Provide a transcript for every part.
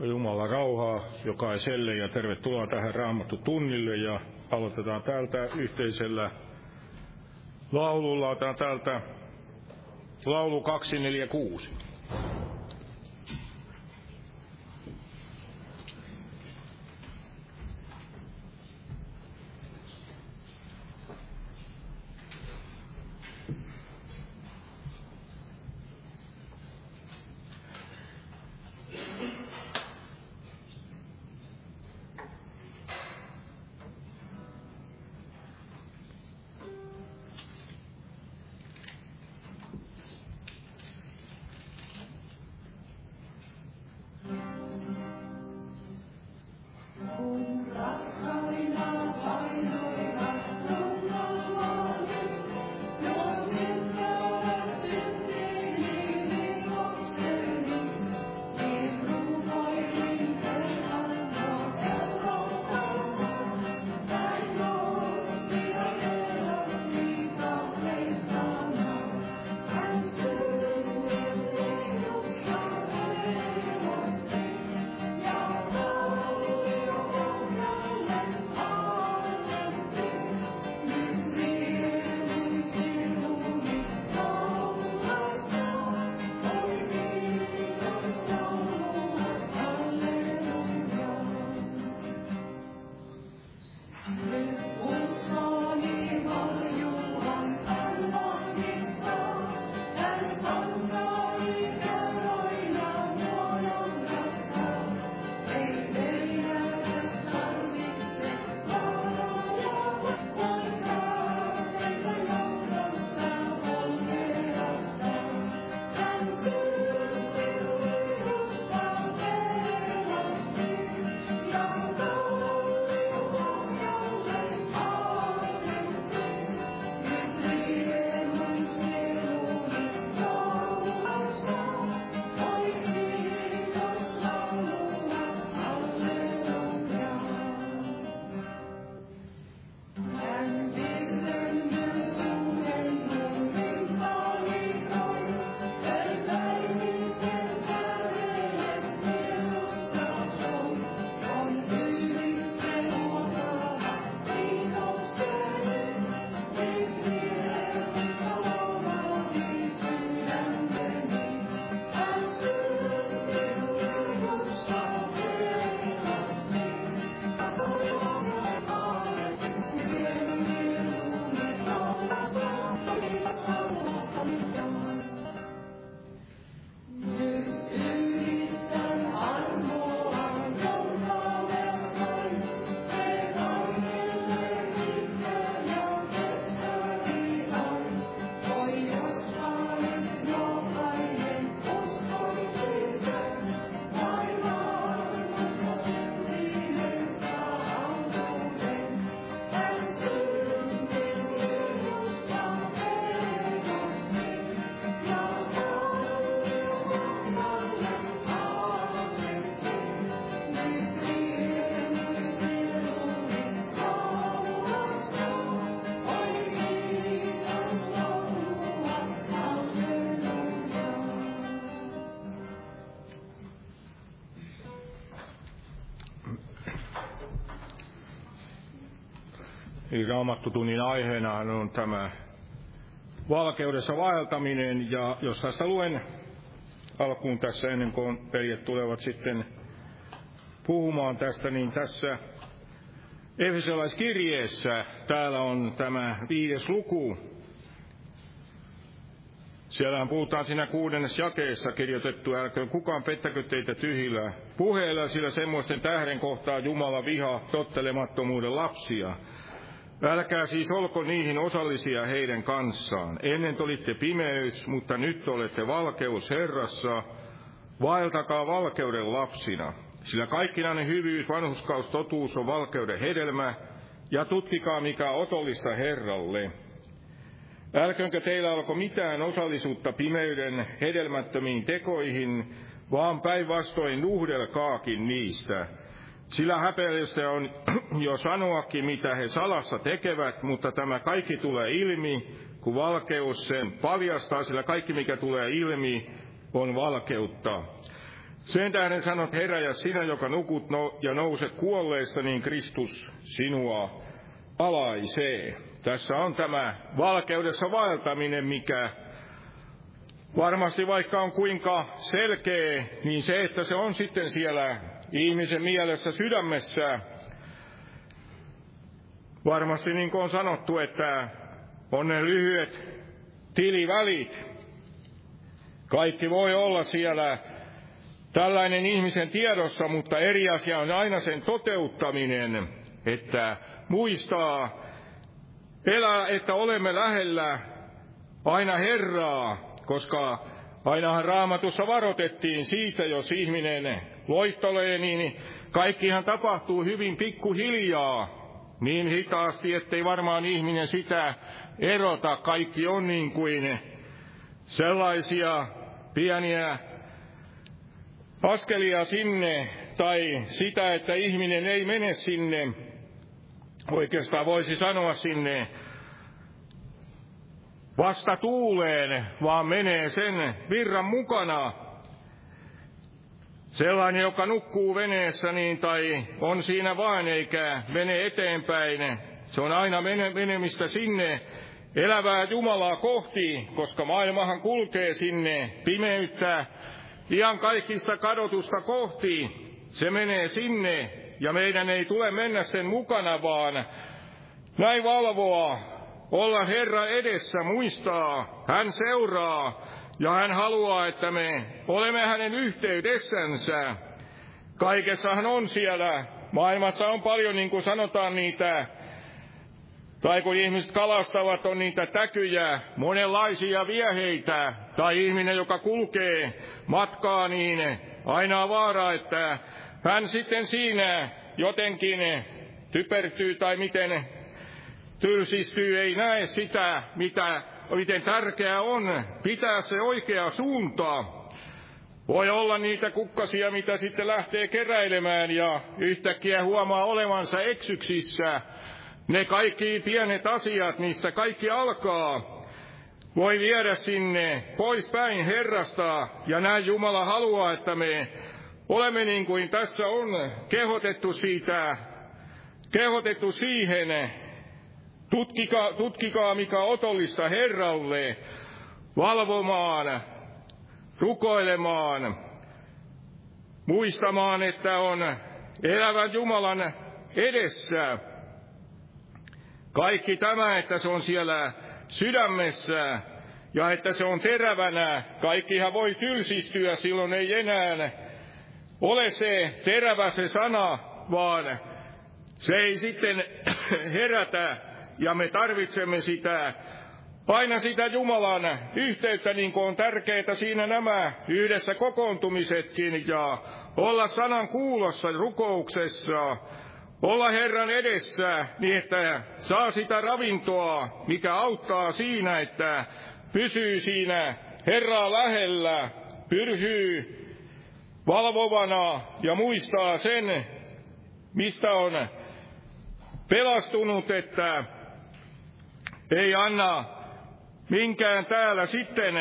Jumala rauhaa jokaiselle ja tervetuloa tähän Raamattu tunnille ja aloitetaan täältä yhteisellä laululla. Otetaan täältä laulu 246. Eli raamattutunnin aiheena on tämä valkeudessa vaeltaminen, ja jos tästä luen alkuun tässä ennen kuin veljet tulevat sitten puhumaan tästä, niin tässä Efesolaiskirjeessä täällä on tämä viides luku. Siellähän puhutaan siinä kuudennes jakeessa kirjoitettu, älköön kukaan pettäkö teitä tyhjillä puheilla, sillä semmoisten tähden kohtaa Jumala viha tottelemattomuuden lapsia. Älkää siis olko niihin osallisia heidän kanssaan. Ennen olitte pimeys, mutta nyt olette valkeus Herrassa. Vaeltakaa valkeuden lapsina, sillä kaikkinainen hyvyys, vanhuskaus, totuus on valkeuden hedelmä, ja tutkikaa mikä otollista Herralle. Älkönkö teillä alko mitään osallisuutta pimeyden hedelmättömiin tekoihin, vaan päinvastoin nuhdelkaakin niistä – sillä häpeällistä on jo sanoakin, mitä he salassa tekevät, mutta tämä kaikki tulee ilmi, kun valkeus sen paljastaa, sillä kaikki mikä tulee ilmi on valkeutta. Sen tähden sanot, Herra, ja sinä, joka nukut no, ja nouset kuolleista, niin Kristus sinua alaisee. Tässä on tämä valkeudessa vaeltaminen, mikä varmasti vaikka on kuinka selkeä, niin se, että se on sitten siellä ihmisen mielessä, sydämessä, varmasti niin kuin on sanottu, että on ne lyhyet tilivälit. Kaikki voi olla siellä tällainen ihmisen tiedossa, mutta eri asia on aina sen toteuttaminen, että muistaa elää, että olemme lähellä aina Herraa, koska ainahan raamatussa varoitettiin siitä, jos ihminen loittolee, niin kaikkihan tapahtuu hyvin pikkuhiljaa, niin hitaasti, ettei varmaan ihminen sitä erota. Kaikki on niin kuin sellaisia pieniä askelia sinne, tai sitä, että ihminen ei mene sinne, oikeastaan voisi sanoa sinne vasta tuuleen, vaan menee sen virran mukana. Sellainen, joka nukkuu veneessä niin, tai on siinä vain eikä mene eteenpäin, se on aina menemistä sinne. Elävää Jumalaa kohti, koska maailmahan kulkee sinne pimeyttä, ihan kaikista kadotusta kohti. Se menee sinne, ja meidän ei tule mennä sen mukana, vaan. Näin valvoa, olla Herra edessä, muistaa, hän seuraa, ja hän haluaa, että me olemme hänen yhteydessänsä. Kaikessahan on siellä, maailmassa on paljon, niin kuin sanotaan, niitä tai kun ihmiset kalastavat, on niitä täkyjä, monenlaisia vieheitä, tai ihminen, joka kulkee matkaa, niin aina vaara, että hän sitten siinä jotenkin typertyy tai miten tylsistyy, ei näe sitä, mitä, miten tärkeää on pitää se oikea suunta. Voi olla niitä kukkasia, mitä sitten lähtee keräilemään ja yhtäkkiä huomaa olevansa eksyksissä, ne kaikki pienet asiat, mistä kaikki alkaa, voi viedä sinne poispäin Herrasta, ja näin Jumala haluaa, että me olemme niin kuin tässä on kehotettu siitä, kehotettu siihen, tutkikaa, tutkikaa mikä otollista Herralle, valvomaan, rukoilemaan, muistamaan, että on elävän Jumalan edessä, kaikki tämä, että se on siellä sydämessä ja että se on terävänä, kaikkihan voi tylsistyä, silloin ei enää ole se terävä se sana, vaan se ei sitten herätä ja me tarvitsemme sitä. Aina sitä Jumalan yhteyttä, niin kuin on tärkeää siinä nämä yhdessä kokoontumisetkin ja olla sanan kuulossa rukouksessa olla Herran edessä niin, että saa sitä ravintoa, mikä auttaa siinä, että pysyy siinä Herraa lähellä, pyrhyy valvovana ja muistaa sen, mistä on pelastunut, että ei anna minkään täällä sitten.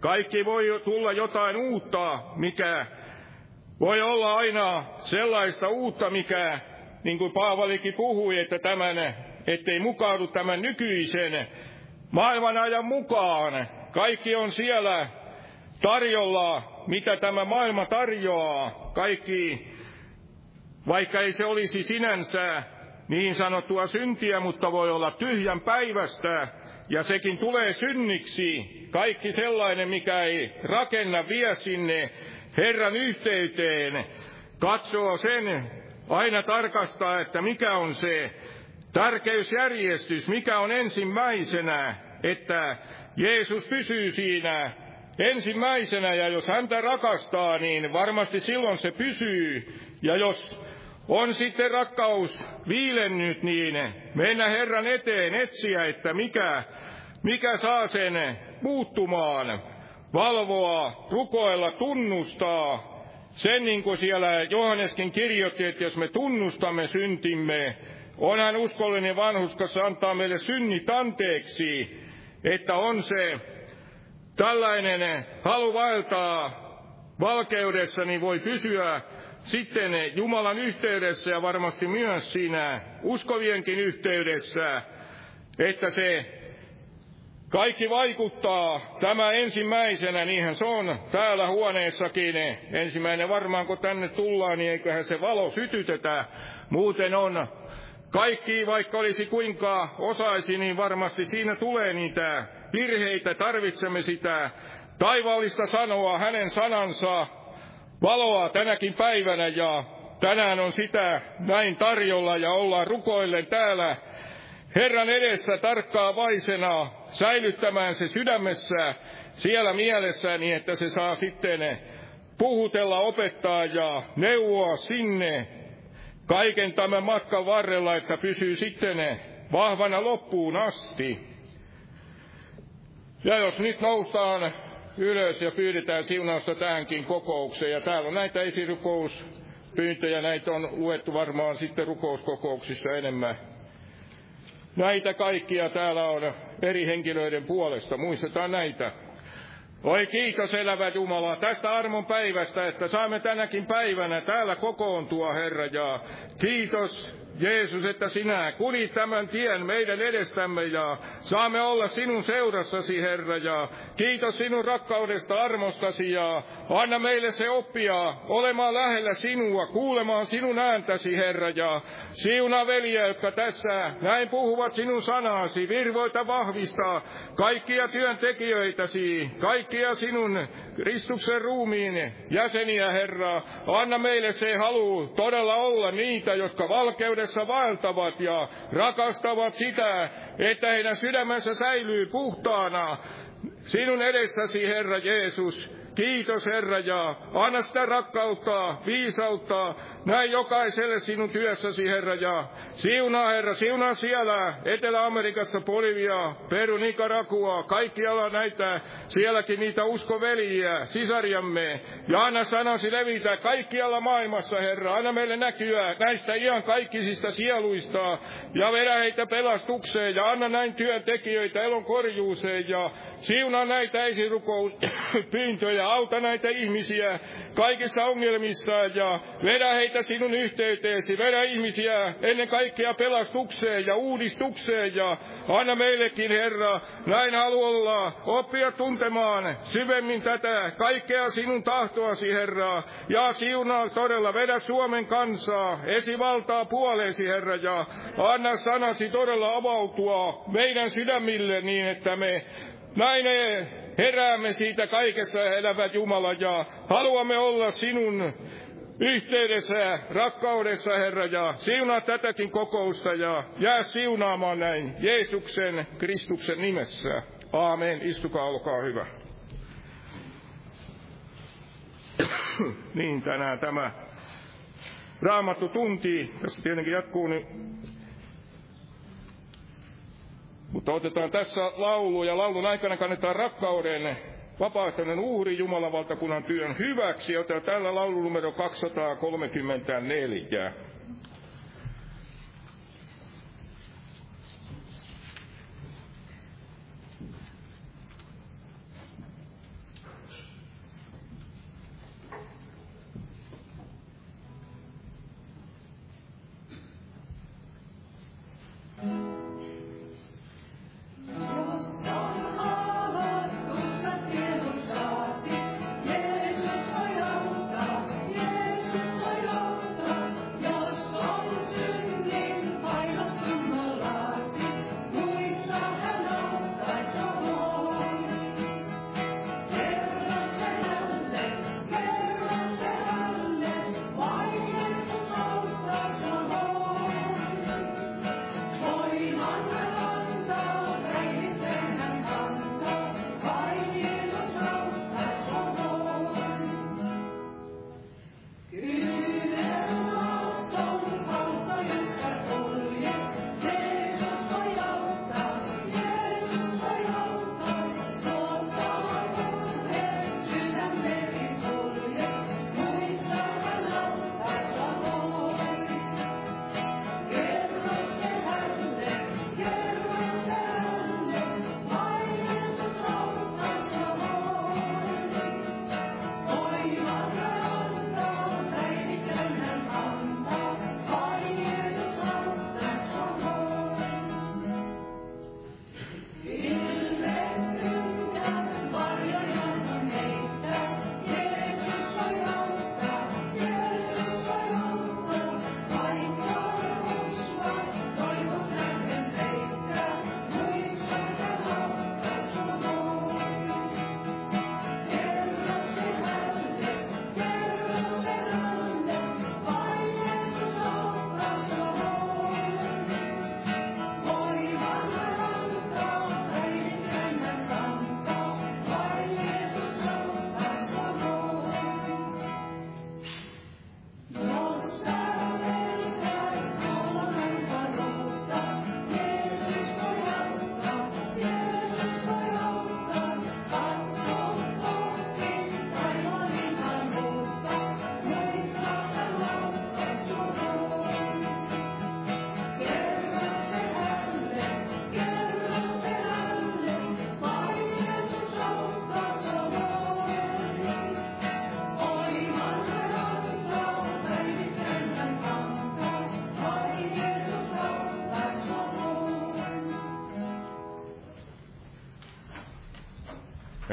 Kaikki voi tulla jotain uutta, mikä voi olla aina sellaista uutta, mikä niin kuin Paavalikin puhui, että tämän, ettei mukaudu tämän nykyisen maailman ajan mukaan. Kaikki on siellä tarjolla, mitä tämä maailma tarjoaa. Kaikki, vaikka ei se olisi sinänsä niin sanottua syntiä, mutta voi olla tyhjän päivästä, ja sekin tulee synniksi. Kaikki sellainen, mikä ei rakenna vie sinne Herran yhteyteen, katsoo sen aina tarkastaa, että mikä on se tärkeysjärjestys, mikä on ensimmäisenä, että Jeesus pysyy siinä ensimmäisenä, ja jos häntä rakastaa, niin varmasti silloin se pysyy. Ja jos on sitten rakkaus viilennyt, niin. Mennä Herran eteen etsiä, että mikä, mikä saa sen muuttumaan, valvoa, rukoilla, tunnustaa, sen niin kuin siellä Johanneskin kirjoitti, että jos me tunnustamme syntimme, on hän uskollinen vanhuskas antaa meille synnit anteeksi, että on se tällainen halu vaeltaa valkeudessa, niin voi pysyä sitten Jumalan yhteydessä ja varmasti myös siinä uskovienkin yhteydessä, että se kaikki vaikuttaa tämä ensimmäisenä, niinhän se on täällä huoneessakin. Ensimmäinen varmaan kun tänne tullaan, niin eiköhän se valo sytytetä. Muuten on kaikki, vaikka olisi kuinka osaisi, niin varmasti siinä tulee niitä virheitä. Tarvitsemme sitä taivaallista sanoa, hänen sanansa, valoa tänäkin päivänä ja tänään on sitä näin tarjolla ja ollaan rukoillen täällä Herran edessä tarkkaavaisena säilyttämään se sydämessä siellä mielessä niin, että se saa sitten puhutella, opettaa ja neuvoa sinne kaiken tämän matkan varrella, että pysyy sitten vahvana loppuun asti. Ja jos nyt noustaan ylös ja pyydetään siunausta tähänkin kokoukseen, ja täällä on näitä esirukouspyyntöjä, näitä on luettu varmaan sitten rukouskokouksissa enemmän Näitä kaikkia täällä on eri henkilöiden puolesta. Muistetaan näitä. Oi kiitos elävä Jumala tästä armon päivästä, että saamme tänäkin päivänä täällä kokoontua, Herra, ja kiitos Jeesus, että sinä kulit tämän tien meidän edestämme ja saamme olla sinun seurassasi, Herra, ja kiitos sinun rakkaudesta, armostasi ja anna meille se oppia olemaan lähellä sinua, kuulemaan sinun ääntäsi, Herra, ja siunaa veliä, jotka tässä näin puhuvat sinun sanasi, virvoita vahvistaa kaikkia työntekijöitäsi, kaikkia sinun Kristuksen ruumiin jäseniä, Herra. Anna meille se halu todella olla niitä, jotka valkeudessa vaeltavat ja rakastavat sitä, että heidän sydämensä säilyy puhtaana sinun edessäsi, Herra Jeesus. Kiitos Herra ja anna sitä rakkautta, viisautta näin jokaiselle sinun työssäsi Herra ja siunaa Herra, siunaa siellä Etelä-Amerikassa, Bolivia, Peru, Nicaragua, kaikkialla näitä, sielläkin niitä uskoveliä, sisariamme. Ja anna sanasi levitä kaikkialla maailmassa Herra, anna meille näkyä näistä ihan kaikkisista sieluista. Ja vedä heitä pelastukseen ja anna näin työntekijöitä elon korjuuseen ja siunaa näitä esirukouspyyntöjä auta näitä ihmisiä kaikissa ongelmissa ja vedä heitä sinun yhteyteesi, vedä ihmisiä ennen kaikkea pelastukseen ja uudistukseen ja anna meillekin Herra, näin halualla oppia tuntemaan syvemmin tätä kaikkea sinun tahtoasi Herra. Ja siunaa todella, vedä Suomen kansaa, esivaltaa puoleesi Herra ja anna sanasi todella avautua meidän sydämille niin, että me näin heräämme siitä kaikessa, elävät Jumala, ja haluamme olla sinun yhteydessä, rakkaudessa, Herra, ja siunaa tätäkin kokousta, ja jää siunaamaan näin Jeesuksen, Kristuksen nimessä. Aamen. Istukaa, olkaa hyvä. niin, tänään tämä raamattu tunti, tässä tietenkin jatkuu, niin Mutta otetaan tässä laulu ja laulun aikana kannetaan rakkauden vapaaehtoinen uhri Jumalan valtakunnan työn hyväksi, joten tällä laulu numero 234.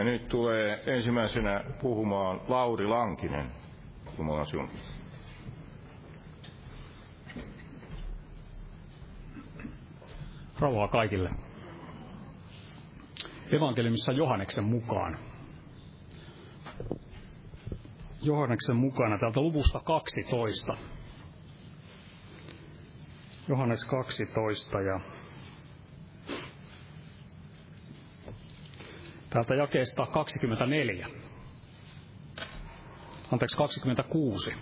nyt tulee ensimmäisenä puhumaan Lauri Lankinen. Jumala sinun. Rauhaa kaikille. Evankeliumissa Johanneksen mukaan. Johanneksen mukana täältä luvusta 12. Johannes 12 ja täältä jakeesta 24. Anteeksi, 26.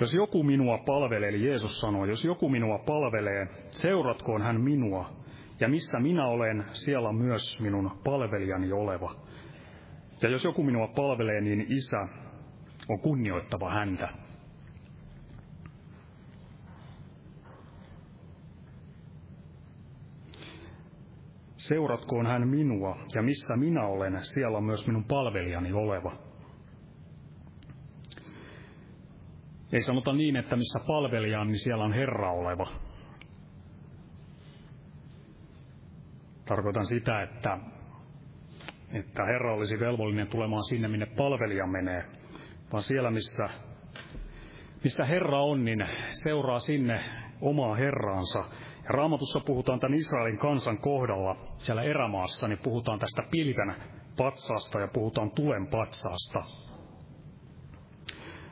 Jos joku minua palvelee, eli Jeesus sanoi, jos joku minua palvelee, seuratkoon hän minua, ja missä minä olen, siellä myös minun palvelijani oleva. Ja jos joku minua palvelee, niin isä on kunnioittava häntä. Seuratkoon hän minua, ja missä minä olen, siellä on myös minun palvelijani oleva. Ei sanota niin, että missä palvelija on, niin siellä on Herra oleva. Tarkoitan sitä, että, että Herra olisi velvollinen tulemaan sinne, minne palvelija menee, vaan siellä, missä, missä Herra on, niin seuraa sinne omaa Herraansa. Raamatussa puhutaan tämän Israelin kansan kohdalla, siellä erämaassa, niin puhutaan tästä pilven patsaasta ja puhutaan tulen patsaasta.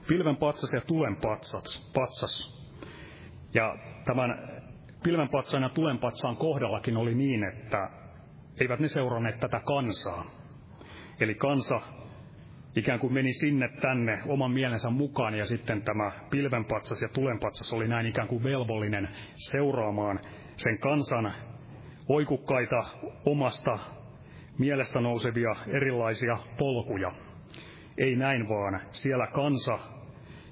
Pilven patsas ja tulen patsas. patsas. Ja tämän pilvenpatsaan ja tulenpatsaan kohdallakin oli niin, että eivät ne seuranneet tätä kansaa. Eli kansa ikään kuin meni sinne tänne oman mielensä mukaan ja sitten tämä pilvenpatsas ja tulenpatsas oli näin ikään kuin velvollinen seuraamaan sen kansan oikukkaita omasta mielestä nousevia erilaisia polkuja. Ei näin vaan, siellä kansa,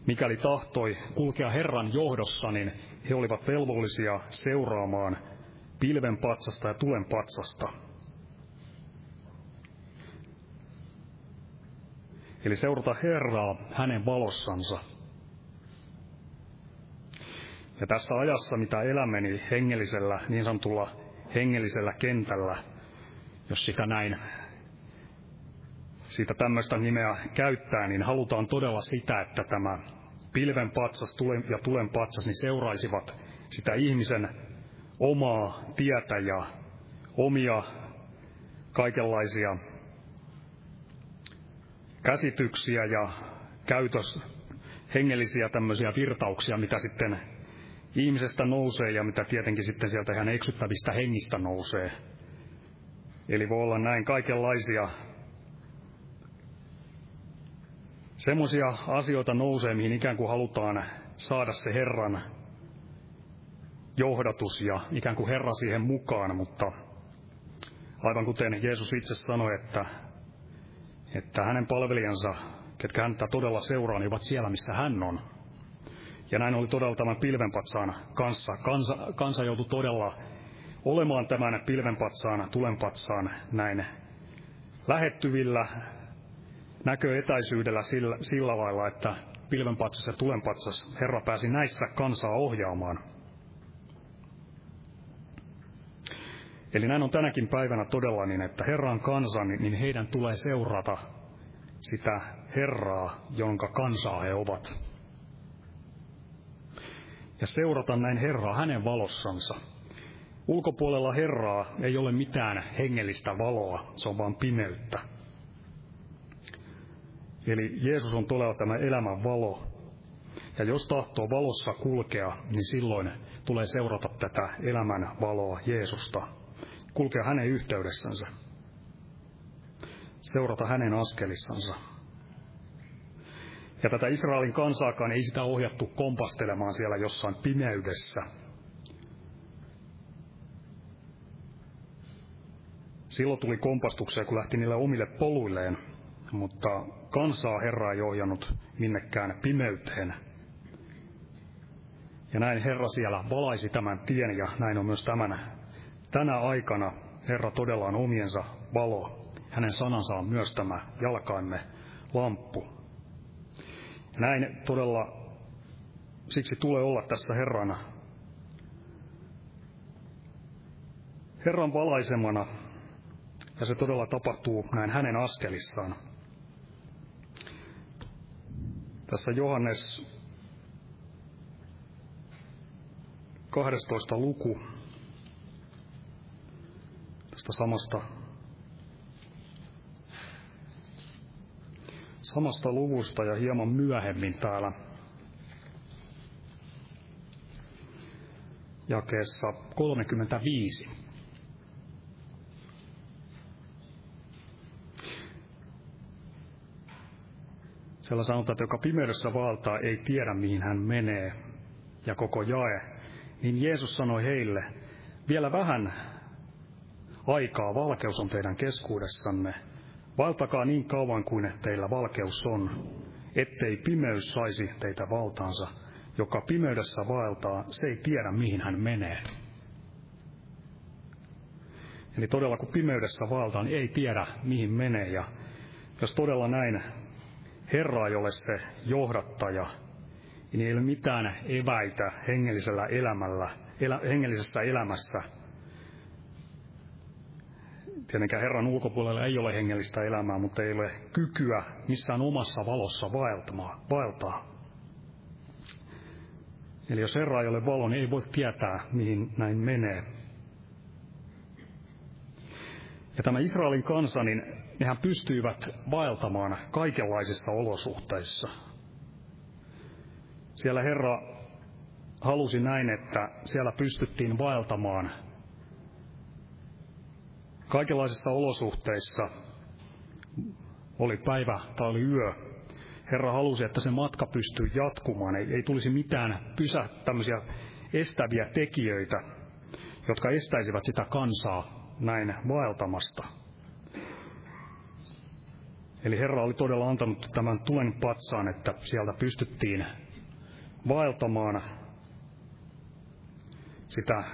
mikäli tahtoi kulkea Herran johdossa, niin he olivat velvollisia seuraamaan pilven patsasta ja tulen Eli seurata Herraa hänen valossansa. Ja tässä ajassa, mitä elämme, niin hengellisellä, niin sanotulla hengellisellä kentällä, jos sitä näin, siitä tämmöistä nimeä käyttää, niin halutaan todella sitä, että tämä pilven patsas ja tulen patsas, niin seuraisivat sitä ihmisen omaa tietä ja omia kaikenlaisia käsityksiä ja käytös, hengellisiä tämmöisiä virtauksia, mitä sitten ihmisestä nousee ja mitä tietenkin sitten sieltä ihan eksyttävistä hengistä nousee. Eli voi olla näin kaikenlaisia semmoisia asioita nousee, mihin ikään kuin halutaan saada se Herran johdatus ja ikään kuin Herra siihen mukaan, mutta aivan kuten Jeesus itse sanoi, että, että hänen palvelijansa, ketkä häntä todella seuraa, niin ovat siellä, missä hän on. Ja näin oli todella tämän pilvenpatsaan kanssa. Kansa, kansa joutui todella olemaan tämän pilvenpatsaan, tulenpatsaan näin lähettyvillä, näköetäisyydellä sillä, sillä lailla, että pilvenpatsas ja tulenpatsas Herra pääsi näissä kansaa ohjaamaan. Eli näin on tänäkin päivänä todella niin, että Herran kansan, niin heidän tulee seurata sitä Herraa, jonka kansaa he ovat. Ja seurata näin Herraa hänen valossansa. Ulkopuolella Herraa ei ole mitään hengellistä valoa, se on vain pimeyttä. Eli Jeesus on todella tämä elämän valo. Ja jos tahtoo valossa kulkea, niin silloin tulee seurata tätä elämän valoa Jeesusta. Kulkea hänen yhteydessänsä. Seurata hänen askelissansa. Ja tätä Israelin kansaakaan ei sitä ohjattu kompastelemaan siellä jossain pimeydessä. Silloin tuli kompastuksia, kun lähti niille omille poluilleen, mutta kansaa Herra ei ohjannut minnekään pimeyteen. Ja näin Herra siellä valaisi tämän tien ja näin on myös tämän tänä aikana Herra todella on omiensa valo. Hänen sanansa on myös tämä jalkaimme lamppu. Näin todella siksi tulee olla tässä Herrana. Herran valaisemana Ja se todella tapahtuu näin hänen askelissaan. Tässä Johannes 12. luku tästä samasta, samasta luvusta ja hieman myöhemmin täällä jakeessa 35. Siellä sanotaan, että joka pimeydessä valtaa ei tiedä, mihin hän menee, ja koko jae. Niin Jeesus sanoi heille, vielä vähän aikaa valkeus on teidän keskuudessanne. Valtakaa niin kauan kuin teillä valkeus on, ettei pimeys saisi teitä valtaansa. Joka pimeydessä vaeltaa, se ei tiedä, mihin hän menee. Eli todella kun pimeydessä vaeltaa, niin ei tiedä, mihin menee. Ja jos todella näin Herra ei ole se johdattaja, niin ei ole mitään eväitä hengellisellä elämällä, elä, hengellisessä elämässä. Tietenkään Herran ulkopuolella ei ole hengellistä elämää, mutta ei ole kykyä missään omassa valossa vaeltaa. Eli jos Herra ei ole valo, niin ei voi tietää, mihin näin menee. Ja tämä Israelin kansa, niin nehän pystyivät vaeltamaan kaikenlaisissa olosuhteissa. Siellä Herra halusi näin, että siellä pystyttiin vaeltamaan kaikenlaisissa olosuhteissa, oli päivä tai oli yö. Herra halusi, että se matka pystyy jatkumaan, ei, ei tulisi mitään pysä, tämmöisiä estäviä tekijöitä, jotka estäisivät sitä kansaa näin vaeltamasta. Eli Herra oli todella antanut tämän tulen patsaan, että sieltä pystyttiin vaeltamaan sitä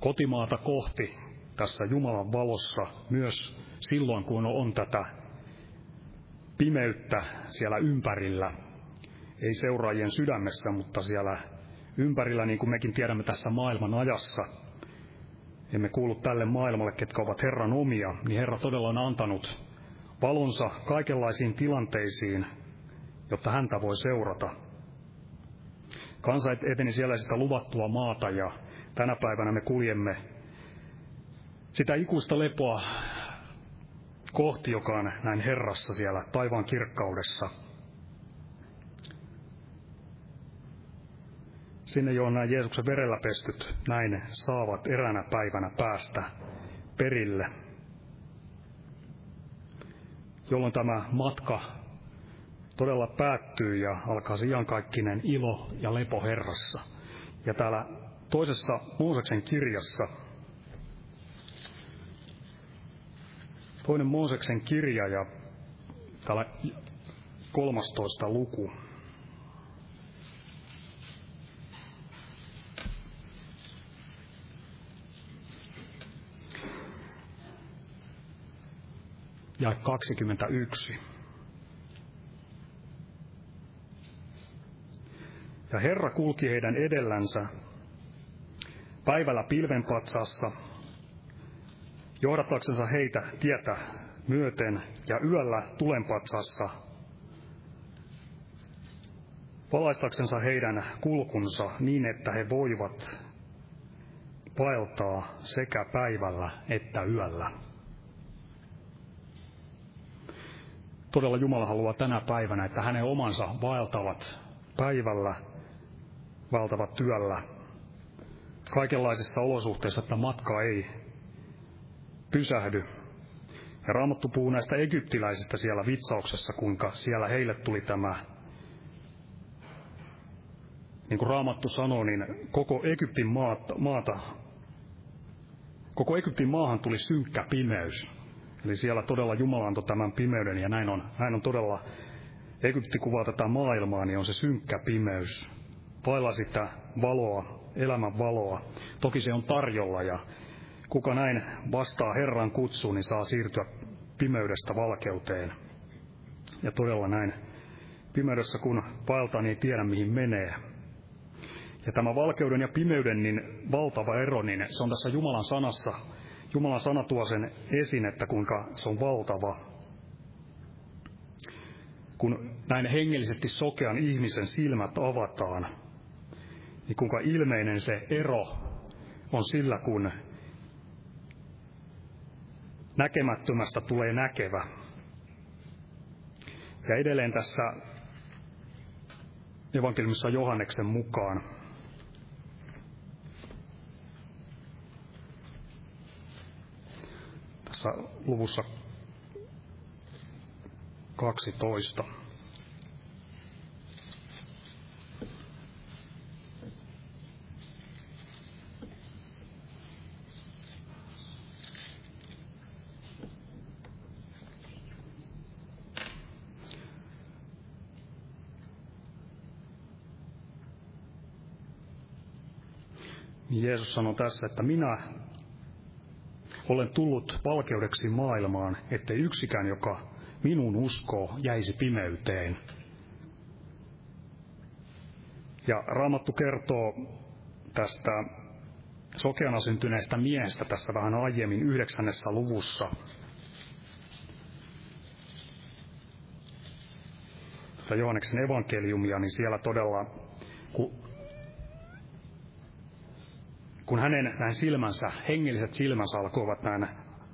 kotimaata kohti tässä Jumalan valossa myös silloin, kun on tätä pimeyttä siellä ympärillä. Ei seuraajien sydämessä, mutta siellä ympärillä, niin kuin mekin tiedämme tässä maailman ajassa. Emme kuulu tälle maailmalle, ketkä ovat Herran omia, niin Herra todella on antanut valonsa kaikenlaisiin tilanteisiin, jotta häntä voi seurata. Kansa eteni siellä sitä luvattua maata ja tänä päivänä me kuljemme sitä ikuista lepoa kohti, joka on näin Herrassa siellä taivaan kirkkaudessa. Sinne jo on näin Jeesuksen verellä pestyt, näin saavat eränä päivänä päästä perille jolloin tämä matka todella päättyy ja alkaa se iankaikkinen ilo ja lepo Herrassa. Ja täällä toisessa Mooseksen kirjassa, toinen Mooseksen kirja ja täällä 13 luku, ja 21. Ja Herra kulki heidän edellänsä päivällä pilvenpatsassa, johdataksensa heitä tietä myöten ja yöllä tulenpatsassa, valaistaksensa heidän kulkunsa niin, että he voivat vaeltaa sekä päivällä että yöllä. todella Jumala haluaa tänä päivänä, että hänen omansa vaeltavat päivällä, vaeltavat työllä, kaikenlaisissa olosuhteissa, että matka ei pysähdy. Ja Raamattu puhuu näistä egyptiläisistä siellä vitsauksessa, kuinka siellä heille tuli tämä, niin kuin Raamattu sanoo, niin koko Egyptin maata, maata koko Egyptin maahan tuli synkkä pimeys. Eli siellä todella Jumala antoi tämän pimeyden ja näin on, näin on todella, Egypti kuvaa tätä maailmaa, niin on se synkkä pimeys. Vailla sitä valoa, elämän valoa. Toki se on tarjolla ja kuka näin vastaa Herran kutsuun, niin saa siirtyä pimeydestä valkeuteen. Ja todella näin pimeydessä kun vaeltaa, niin ei tiedä mihin menee. Ja tämä valkeuden ja pimeyden niin valtava ero, niin se on tässä Jumalan sanassa Jumalan sana tuo sen esiin, että kuinka se on valtava. Kun näin hengellisesti sokean ihmisen silmät avataan, niin kuinka ilmeinen se ero on sillä, kun näkemättömästä tulee näkevä. Ja edelleen tässä evankeliumissa Johanneksen mukaan tässä luvussa 12. Jeesus sanoi tässä, että minä olen tullut valkeudeksi maailmaan, ettei yksikään, joka minun uskoo, jäisi pimeyteen. Ja Raamattu kertoo tästä sokeana syntyneestä miehestä tässä vähän aiemmin yhdeksännessä luvussa. Tätä Johanneksen evankeliumia, niin siellä todella, kun kun hänen näin silmänsä, hengelliset silmänsä alkoivat näin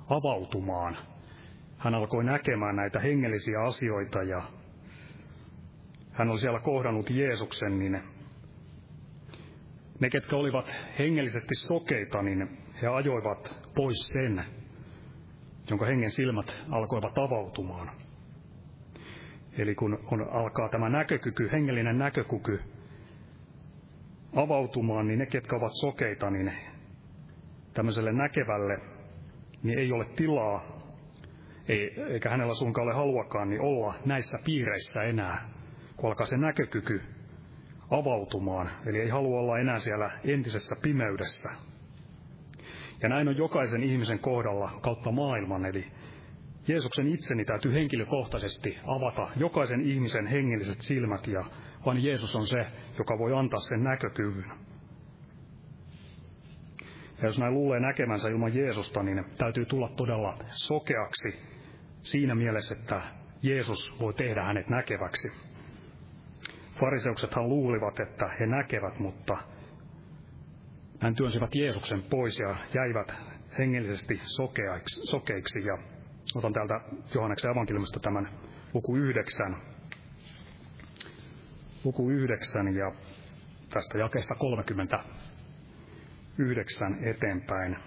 avautumaan, hän alkoi näkemään näitä hengellisiä asioita ja hän oli siellä kohdannut Jeesuksen, niin ne, ketkä olivat hengellisesti sokeita, niin he ajoivat pois sen, jonka hengen silmät alkoivat avautumaan. Eli kun on, alkaa tämä näkökyky, hengellinen näkökyky avautumaan, niin ne, ketkä ovat sokeita, niin tämmöiselle näkevälle, niin ei ole tilaa, ei, eikä hänellä suinkaan ole haluakaan, niin olla näissä piireissä enää, kun alkaa se näkökyky avautumaan. Eli ei halua olla enää siellä entisessä pimeydessä. Ja näin on jokaisen ihmisen kohdalla kautta maailman, eli Jeesuksen itseni täytyy henkilökohtaisesti avata jokaisen ihmisen hengelliset silmät ja vaan Jeesus on se, joka voi antaa sen näkökyvyn. Ja jos näin luulee näkemänsä ilman Jeesusta, niin täytyy tulla todella sokeaksi siinä mielessä, että Jeesus voi tehdä hänet näkeväksi. Fariseuksethan luulivat, että he näkevät, mutta hän työnsivät Jeesuksen pois ja jäivät hengellisesti sokeiksi. Ja otan täältä Johanneksen evankeliumista tämän luku yhdeksän, luku 9 ja tästä jakeesta 39 eteenpäin.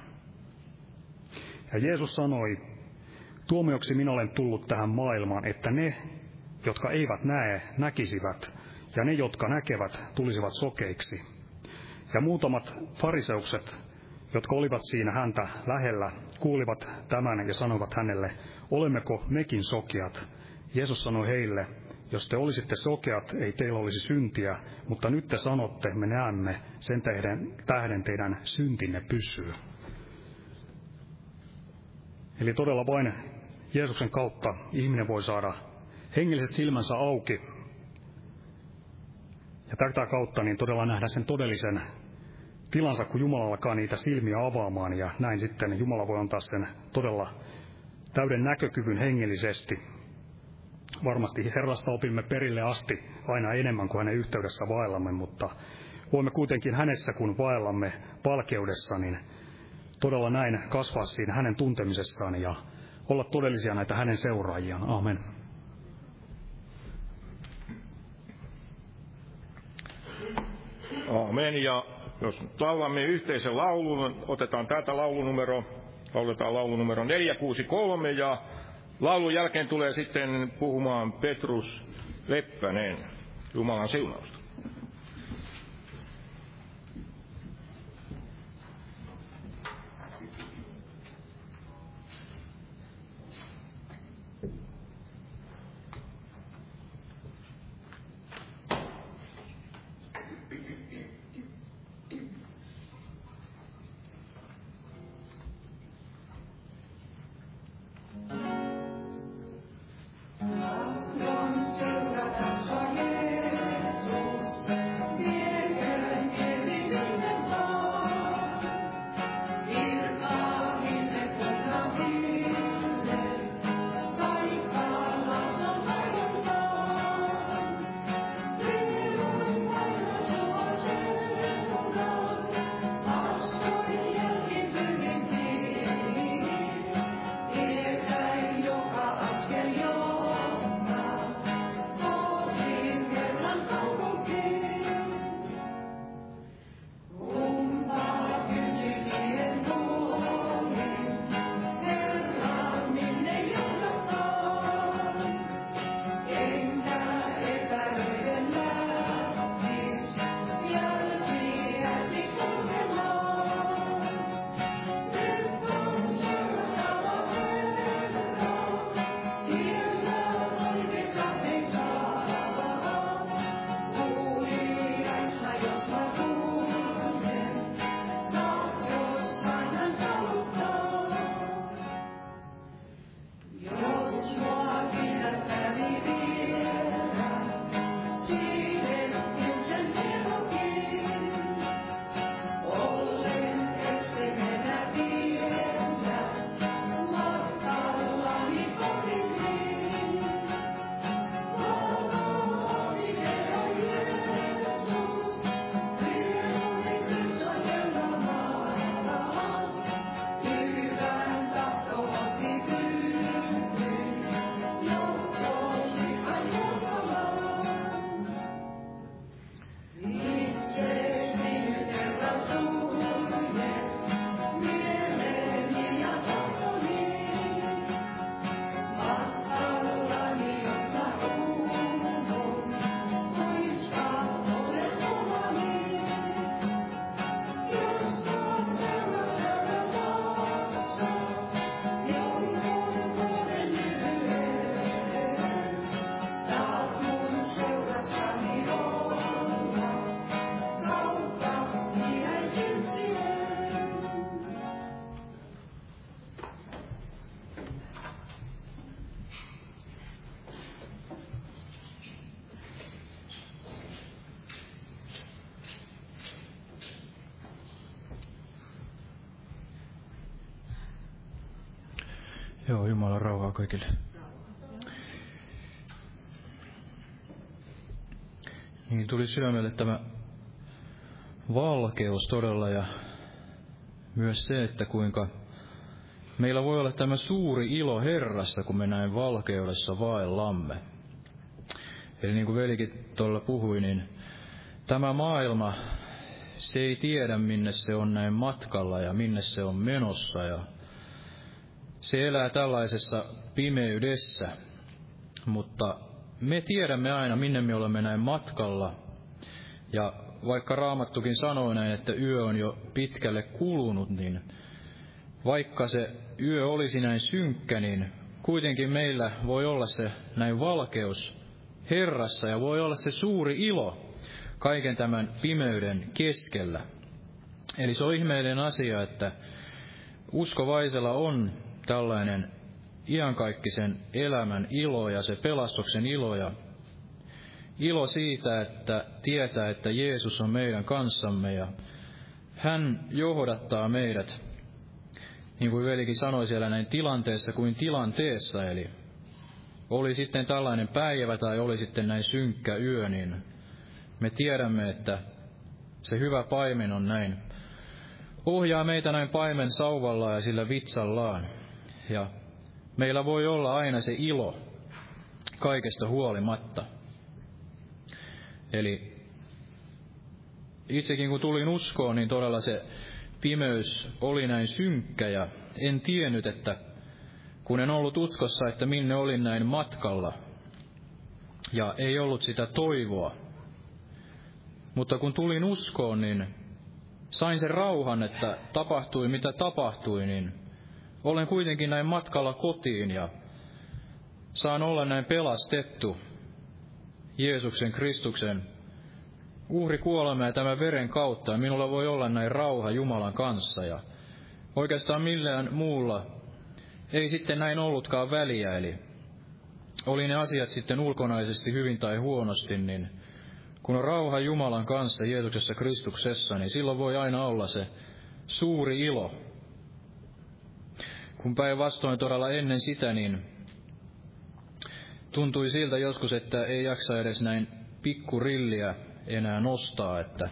Ja Jeesus sanoi, tuomioksi minä olen tullut tähän maailmaan, että ne, jotka eivät näe, näkisivät, ja ne, jotka näkevät, tulisivat sokeiksi. Ja muutamat fariseukset, jotka olivat siinä häntä lähellä, kuulivat tämän ja sanoivat hänelle, olemmeko mekin sokeat? Jeesus sanoi heille, jos te olisitte sokeat, ei teillä olisi syntiä, mutta nyt te sanotte, me näemme, sen tähden, tähden teidän syntinne pysyy. Eli todella vain Jeesuksen kautta ihminen voi saada hengelliset silmänsä auki. Ja tätä kautta niin todella nähdä sen todellisen tilansa, kun Jumala alkaa niitä silmiä avaamaan. Ja näin sitten Jumala voi antaa sen todella täyden näkökyvyn hengellisesti varmasti Herrasta opimme perille asti aina enemmän kuin hänen yhteydessä vaellamme, mutta voimme kuitenkin hänessä, kun vaellamme palkeudessa, niin todella näin kasvaa siinä hänen tuntemisessaan ja olla todellisia näitä hänen seuraajiaan. Amen. Amen. Ja jos laulamme yhteisen laulun, otetaan täältä laulunumero, lauletaan laulunumero 463 ja Laulun jälkeen tulee sitten puhumaan Petrus Leppänen. Jumalan siunausta. Kaikille. Niin tuli sydämelle tämä valkeus todella ja myös se, että kuinka meillä voi olla tämä suuri ilo Herrassa, kun me näin valkeudessa vaellamme. Eli niin kuin velikin tuolla puhui, niin tämä maailma, se ei tiedä minne se on näin matkalla ja minne se on menossa ja se elää tällaisessa pimeydessä, mutta me tiedämme aina, minne me olemme näin matkalla. Ja vaikka Raamattukin sanoo näin, että yö on jo pitkälle kulunut, niin vaikka se yö olisi näin synkkä, niin kuitenkin meillä voi olla se näin valkeus Herrassa ja voi olla se suuri ilo kaiken tämän pimeyden keskellä. Eli se on ihmeellinen asia, että uskovaisella on tällainen iankaikkisen elämän ilo ja se pelastuksen ilo ja ilo siitä, että tietää, että Jeesus on meidän kanssamme ja hän johdattaa meidät, niin kuin velikin sanoi siellä näin tilanteessa kuin tilanteessa, eli oli sitten tällainen päivä tai oli sitten näin synkkä yö, niin me tiedämme, että se hyvä paimen on näin. Ohjaa meitä näin paimen sauvalla ja sillä vitsallaan. Ja meillä voi olla aina se ilo kaikesta huolimatta. Eli itsekin kun tulin uskoon, niin todella se pimeys oli näin synkkä ja en tiennyt, että kun en ollut uskossa, että minne olin näin matkalla ja ei ollut sitä toivoa. Mutta kun tulin uskoon, niin sain sen rauhan, että tapahtui mitä tapahtui, niin olen kuitenkin näin matkalla kotiin ja saan olla näin pelastettu Jeesuksen Kristuksen uhri kuolema ja tämän veren kautta. Ja minulla voi olla näin rauha Jumalan kanssa ja oikeastaan millään muulla ei sitten näin ollutkaan väliä. Eli oli ne asiat sitten ulkonaisesti hyvin tai huonosti, niin kun on rauha Jumalan kanssa Jeesuksessa Kristuksessa, niin silloin voi aina olla se suuri ilo, kun päinvastoin todella ennen sitä, niin tuntui siltä joskus, että ei jaksa edes näin pikkurilliä enää nostaa, että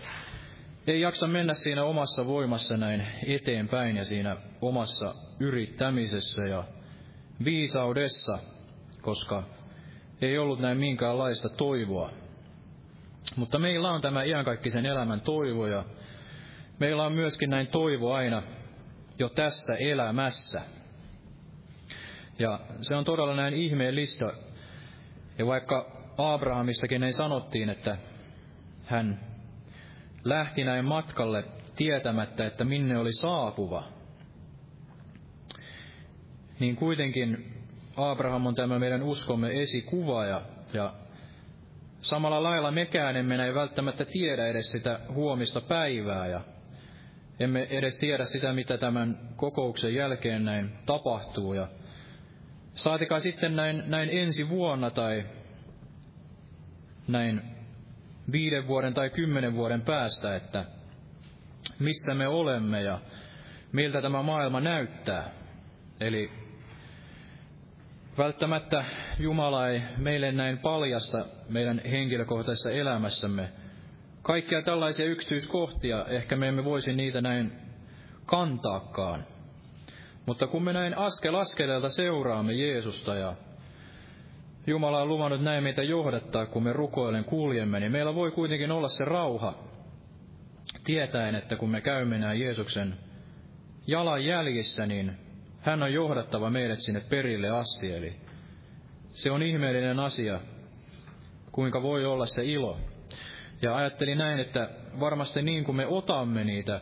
ei jaksa mennä siinä omassa voimassa näin eteenpäin ja siinä omassa yrittämisessä ja viisaudessa, koska ei ollut näin minkäänlaista toivoa. Mutta meillä on tämä iankaikkisen elämän toivo ja meillä on myöskin näin toivo aina jo tässä elämässä. Ja se on todella näin ihmeellistä. Ja vaikka Abrahamistakin ei sanottiin, että hän lähti näin matkalle tietämättä, että minne oli saapuva, niin kuitenkin Abraham on tämä meidän uskomme esikuva ja, ja samalla lailla mekään emme näin välttämättä tiedä edes sitä huomista päivää ja emme edes tiedä sitä, mitä tämän kokouksen jälkeen näin tapahtuu ja Saatikaan sitten näin, näin ensi vuonna tai näin viiden vuoden tai kymmenen vuoden päästä, että missä me olemme ja miltä tämä maailma näyttää. Eli välttämättä Jumala ei meille näin paljasta meidän henkilökohtaisessa elämässämme kaikkia tällaisia yksityiskohtia, ehkä me emme voisi niitä näin kantaakaan. Mutta kun me näin askel askeleelta seuraamme Jeesusta ja Jumala on luvannut näin meitä johdattaa, kun me rukoilen kuljemme, niin meillä voi kuitenkin olla se rauha, tietäen, että kun me käymme näin Jeesuksen jalanjäljissä, niin hän on johdattava meidät sinne perille asti. Eli se on ihmeellinen asia, kuinka voi olla se ilo. Ja ajattelin näin, että varmasti niin kuin me otamme niitä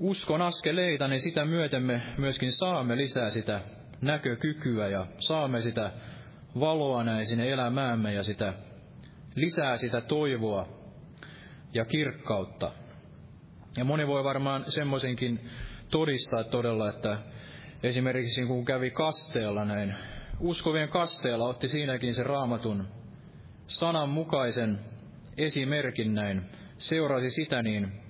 uskon askeleita, niin sitä myöten me myöskin saamme lisää sitä näkökykyä ja saamme sitä valoa näin sinne elämäämme ja sitä lisää sitä toivoa ja kirkkautta. Ja moni voi varmaan semmoisenkin todistaa todella, että esimerkiksi kun kävi kasteella näin, uskovien kasteella otti siinäkin se raamatun sananmukaisen esimerkin näin, seurasi sitä, niin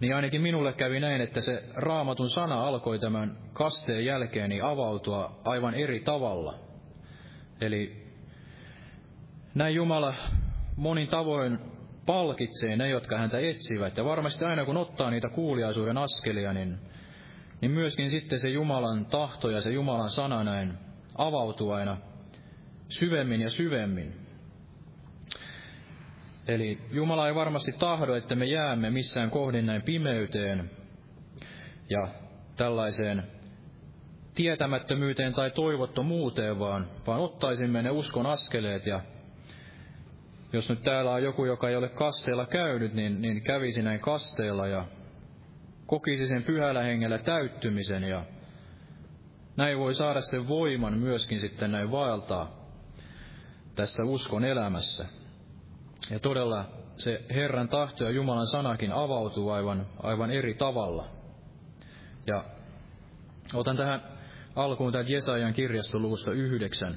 niin ainakin minulle kävi näin, että se raamatun sana alkoi tämän kasteen jälkeen niin avautua aivan eri tavalla. Eli näin Jumala monin tavoin palkitsee ne, jotka häntä etsivät. Ja varmasti aina kun ottaa niitä kuuliaisuuden askelia, niin, niin myöskin sitten se Jumalan tahto ja se Jumalan sana näin avautuu aina syvemmin ja syvemmin. Eli Jumala ei varmasti tahdo, että me jäämme missään kohdin näin pimeyteen ja tällaiseen tietämättömyyteen tai toivottomuuteen, vaan, vaan ottaisimme ne uskon askeleet ja jos nyt täällä on joku, joka ei ole kasteella käynyt, niin, niin kävisi näin kasteella ja kokisi sen pyhällä hengellä täyttymisen ja näin voi saada sen voiman myöskin sitten näin vaeltaa tässä uskon elämässä. Ja todella se Herran tahto ja Jumalan sanakin avautuu aivan, aivan eri tavalla. Ja otan tähän alkuun tämän Jesajan kirjastoluvusta yhdeksän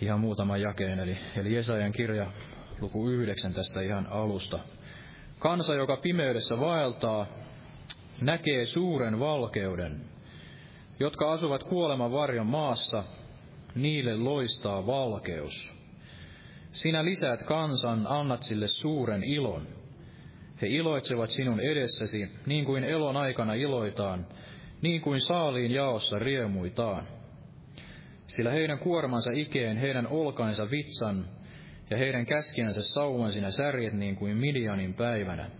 ihan muutaman jakeen, eli, eli Jesajan kirja luku yhdeksän tästä ihan alusta. Kansa, joka pimeydessä vaeltaa, näkee suuren valkeuden. Jotka asuvat kuoleman varjon maassa, niille loistaa valkeus. Sinä lisäät kansan, annat sille suuren ilon. He iloitsevat sinun edessäsi, niin kuin elon aikana iloitaan, niin kuin saaliin jaossa riemuitaan. Sillä heidän kuormansa ikeen, heidän olkainsa vitsan, ja heidän käskiänsä sauvan sinä särjet niin kuin Midianin päivänä.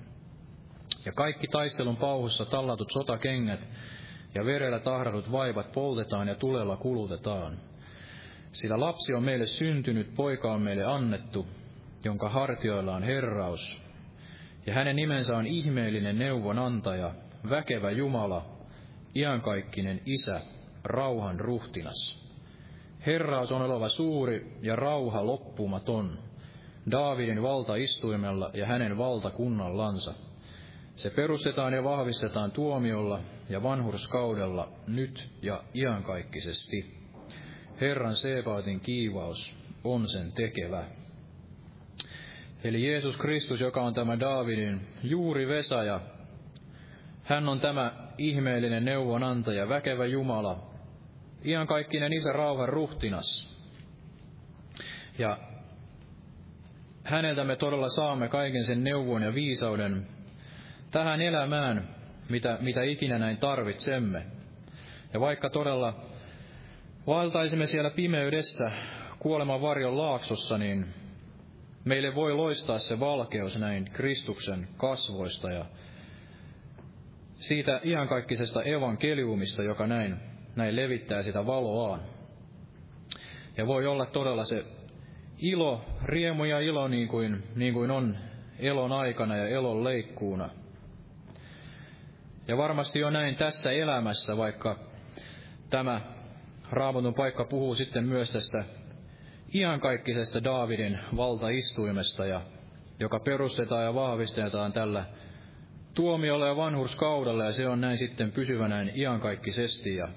Ja kaikki taistelun pauhussa tallatut sotakengät ja verellä tahradut vaivat poltetaan ja tulella kulutetaan. Sillä lapsi on meille syntynyt, poika on meille annettu, jonka hartioilla on herraus. Ja hänen nimensä on ihmeellinen neuvonantaja, väkevä Jumala, iankaikkinen Isä, rauhan ruhtinas. Herraus on oleva suuri ja rauha loppumaton, Daavidin valtaistuimella ja hänen valtakunnallansa. Se perustetaan ja vahvistetaan tuomiolla ja vanhurskaudella nyt ja iankaikkisesti. Herran Sebaatin kiivaus on sen tekevä. Eli Jeesus Kristus, joka on tämä Daavidin juuri Vesaja, hän on tämä ihmeellinen neuvonantaja, väkevä Jumala, iankaikkinen Isä rauhan ruhtinas. Ja häneltä me todella saamme kaiken sen neuvon ja viisauden tähän elämään, mitä, mitä ikinä näin tarvitsemme. Ja vaikka todella vaeltaisimme siellä pimeydessä kuoleman varjon laaksossa, niin meille voi loistaa se valkeus näin Kristuksen kasvoista ja siitä iankaikkisesta evankeliumista, joka näin, näin levittää sitä valoaan. Ja voi olla todella se ilo, riemu ja ilo niin kuin, niin kuin on elon aikana ja elon leikkuuna. Ja varmasti on näin tässä elämässä, vaikka tämä Raamatun paikka puhuu sitten myös tästä iankaikkisesta Daavidin valtaistuimesta, ja, joka perustetaan ja vahvistetaan tällä tuomiolla ja vanhurskaudella, ja se on näin sitten pysyvä näin iankaikkisesti, ja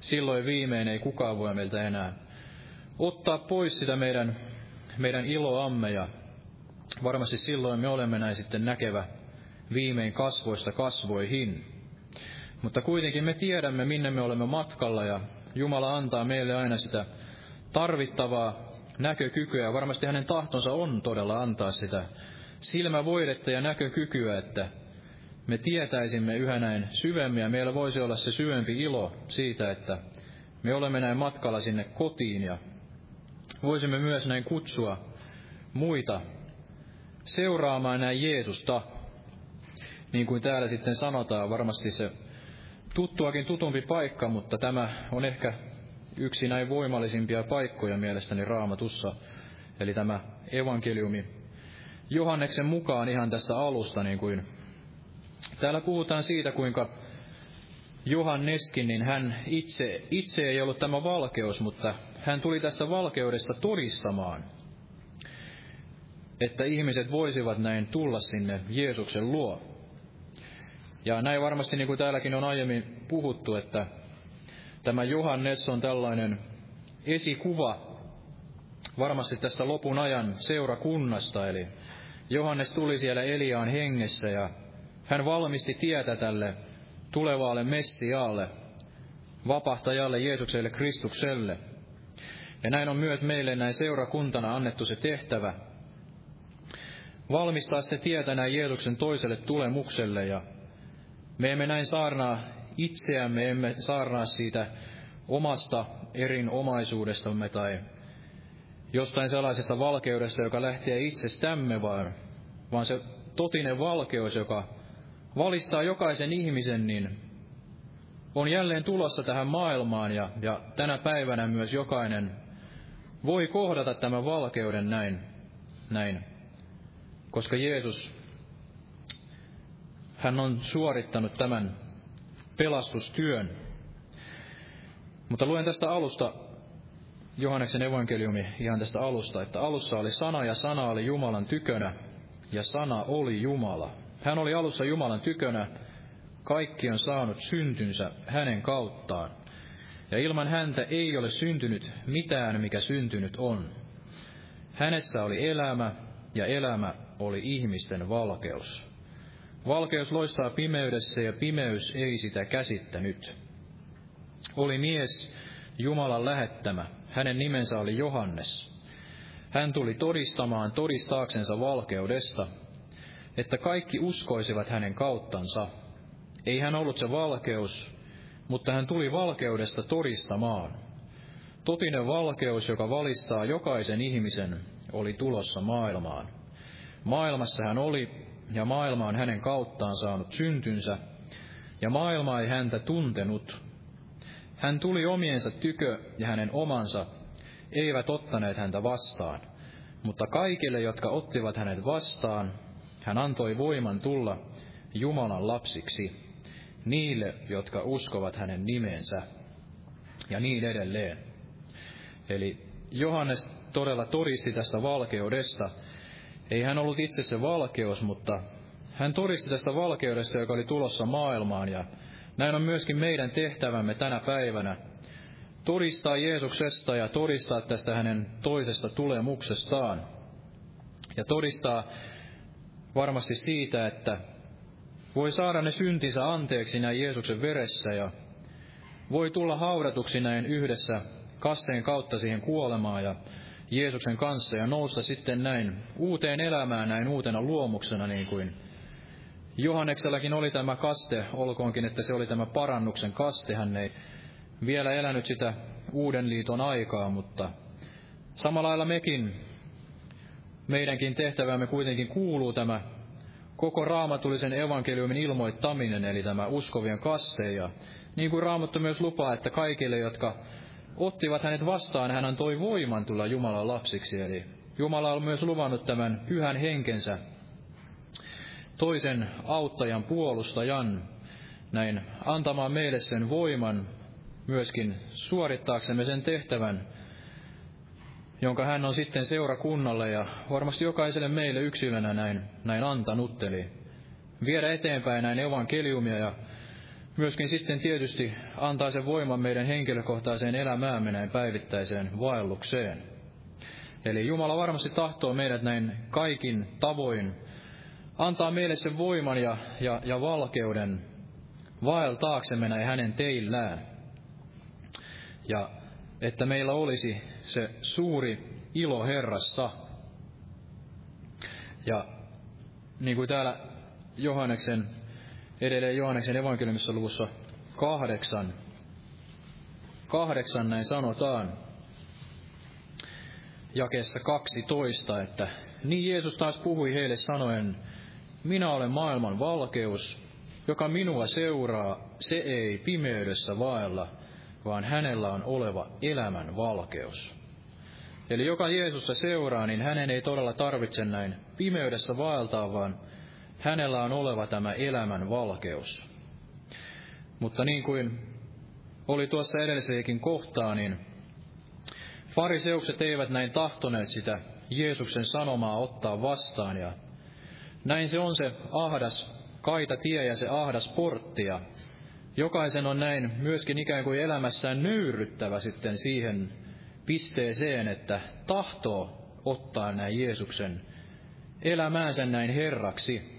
silloin viimein ei kukaan voi meiltä enää ottaa pois sitä meidän, meidän iloamme, ja varmasti silloin me olemme näin sitten näkevä viimein kasvoista kasvoihin. Mutta kuitenkin me tiedämme, minne me olemme matkalla, ja Jumala antaa meille aina sitä tarvittavaa näkökykyä. Varmasti hänen tahtonsa on todella antaa sitä silmävoidetta ja näkökykyä, että me tietäisimme yhä näin syvemmin ja meillä voisi olla se syvempi ilo siitä, että me olemme näin matkalla sinne kotiin ja voisimme myös näin kutsua muita seuraamaan näin Jeesusta. Niin kuin täällä sitten sanotaan, varmasti se tuttuakin tutumpi paikka, mutta tämä on ehkä yksi näin voimallisimpia paikkoja mielestäni raamatussa, eli tämä evankeliumi. Johanneksen mukaan ihan tästä alusta, niin kuin täällä puhutaan siitä, kuinka Johanneskin, niin hän itse, itse ei ollut tämä valkeus, mutta hän tuli tästä valkeudesta todistamaan, että ihmiset voisivat näin tulla sinne Jeesuksen luo. Ja näin varmasti, niin kuin täälläkin on aiemmin puhuttu, että tämä Johannes on tällainen esikuva varmasti tästä lopun ajan seurakunnasta, eli Johannes tuli siellä Eliaan hengessä ja Hän valmisti tietä tälle tulevaalle Messiaalle, vapahtajalle Jeesukselle Kristukselle. Ja näin on myös meille näin seurakuntana annettu se tehtävä, valmistaa se tietä näin Jeesuksen toiselle tulemukselle ja me emme näin saarnaa itseämme, emme saarnaa siitä omasta erinomaisuudestamme tai jostain sellaisesta valkeudesta, joka lähtee itsestämme, vaan, vaan se totinen valkeus, joka valistaa jokaisen ihmisen, niin on jälleen tulossa tähän maailmaan ja, ja tänä päivänä myös jokainen voi kohdata tämän valkeuden näin, näin. Koska Jeesus, hän on suorittanut tämän pelastustyön. Mutta luen tästä alusta Johanneksen evankeliumi ihan tästä alusta, että alussa oli sana ja sana oli Jumalan tykönä ja sana oli Jumala. Hän oli alussa Jumalan tykönä, kaikki on saanut syntynsä hänen kauttaan. Ja ilman häntä ei ole syntynyt mitään, mikä syntynyt on. Hänessä oli elämä, ja elämä oli ihmisten valkeus. Valkeus loistaa pimeydessä, ja pimeys ei sitä käsittänyt. Oli mies, Jumalan lähettämä, hänen nimensä oli Johannes. Hän tuli todistamaan todistaaksensa valkeudesta, että kaikki uskoisivat hänen kauttansa. Ei hän ollut se valkeus, mutta hän tuli valkeudesta todistamaan. Totinen valkeus, joka valistaa jokaisen ihmisen, oli tulossa maailmaan. Maailmassa hän oli, ja maailma on hänen kauttaan saanut syntynsä, ja maailma ei häntä tuntenut. Hän tuli omiensa tykö, ja hänen omansa eivät ottaneet häntä vastaan. Mutta kaikille, jotka ottivat hänet vastaan, hän antoi voiman tulla Jumalan lapsiksi, niille, jotka uskovat hänen nimensä, ja niin edelleen. Eli Johannes todella todisti tästä valkeudesta. Ei hän ollut itse se valkeus, mutta hän todisti tästä valkeudesta, joka oli tulossa maailmaan, ja näin on myöskin meidän tehtävämme tänä päivänä todistaa Jeesuksesta ja todistaa tästä hänen toisesta tulemuksestaan. Ja todistaa varmasti siitä, että voi saada ne syntinsä anteeksi näin Jeesuksen veressä ja voi tulla haudatuksi näin yhdessä kasteen kautta siihen kuolemaan ja Jeesuksen kanssa ja nousta sitten näin uuteen elämään näin uutena luomuksena niin kuin Johanneksellakin oli tämä kaste, olkoonkin, että se oli tämä parannuksen kaste. Hän ei vielä elänyt sitä uuden liiton aikaa, mutta samalla lailla mekin, meidänkin tehtävämme kuitenkin kuuluu tämä koko raamatullisen evankeliumin ilmoittaminen, eli tämä uskovien kaste. Ja niin kuin Raamattu myös lupaa, että kaikille, jotka ottivat hänet vastaan, hän antoi voiman tulla Jumalan lapsiksi. Eli Jumala on myös luvannut tämän pyhän henkensä toisen auttajan, puolustajan, näin antamaan meille sen voiman myöskin suorittaaksemme sen tehtävän, jonka hän on sitten seurakunnalle ja varmasti jokaiselle meille yksilönä näin, näin antanut, eli viedä eteenpäin näin evankeliumia ja myöskin sitten tietysti antaa sen voiman meidän henkilökohtaiseen elämäämme näin päivittäiseen vaellukseen. Eli Jumala varmasti tahtoo meidät näin kaikin tavoin antaa meille sen voiman ja, ja, ja valkeuden vaeltaaksemme näin hänen teillään. Ja että meillä olisi se suuri ilo Herrassa. Ja niin kuin täällä Johanneksen, edelleen Johanneksen evankeliumissa luvussa kahdeksan, kahdeksan näin sanotaan, jakeessa 12, että niin Jeesus taas puhui heille sanoen, minä olen maailman valkeus, joka minua seuraa, se ei pimeydessä vaella, vaan hänellä on oleva elämän valkeus. Eli joka Jeesusta seuraa, niin hänen ei todella tarvitse näin pimeydessä vaeltaa, vaan hänellä on oleva tämä elämän valkeus. Mutta niin kuin oli tuossa edelliseenkin kohtaa, niin fariseukset eivät näin tahtoneet sitä Jeesuksen sanomaa ottaa vastaan, ja näin se on se ahdas kaita tie ja se ahdas portti, ja jokaisen on näin myöskin ikään kuin elämässään nöyryttävä sitten siihen pisteeseen, että tahtoo ottaa näin Jeesuksen elämäänsä näin Herraksi.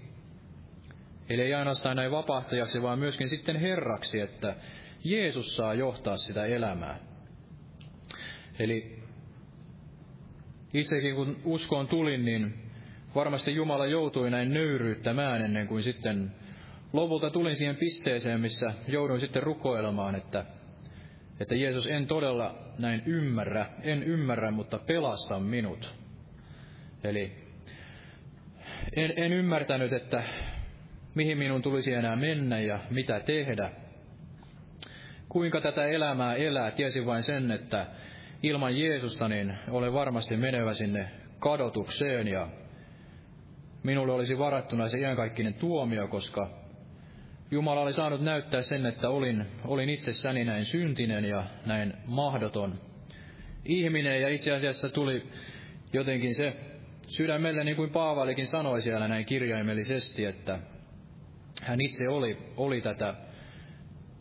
Eli ei ainoastaan näin vapahtajaksi, vaan myöskin sitten Herraksi, että Jeesus saa johtaa sitä elämää. Eli itsekin kun uskoon tulin, niin varmasti Jumala joutui näin nöyryyttämään ennen kuin sitten lopulta tulin siihen pisteeseen, missä jouduin sitten rukoilemaan, että, että Jeesus en todella näin ymmärrä, en ymmärrä, mutta pelasta minut. Eli en, en ymmärtänyt, että mihin minun tulisi enää mennä ja mitä tehdä. Kuinka tätä elämää elää, tiesin vain sen, että ilman Jeesusta niin olen varmasti menevä sinne kadotukseen ja minulle olisi varattuna se iankaikkinen tuomio, koska Jumala oli saanut näyttää sen, että olin, olin itsessäni näin syntinen ja näin mahdoton ihminen ja itse asiassa tuli jotenkin se sydämelle, niin kuin Paavalikin sanoi siellä näin kirjaimellisesti, että hän itse oli, oli tätä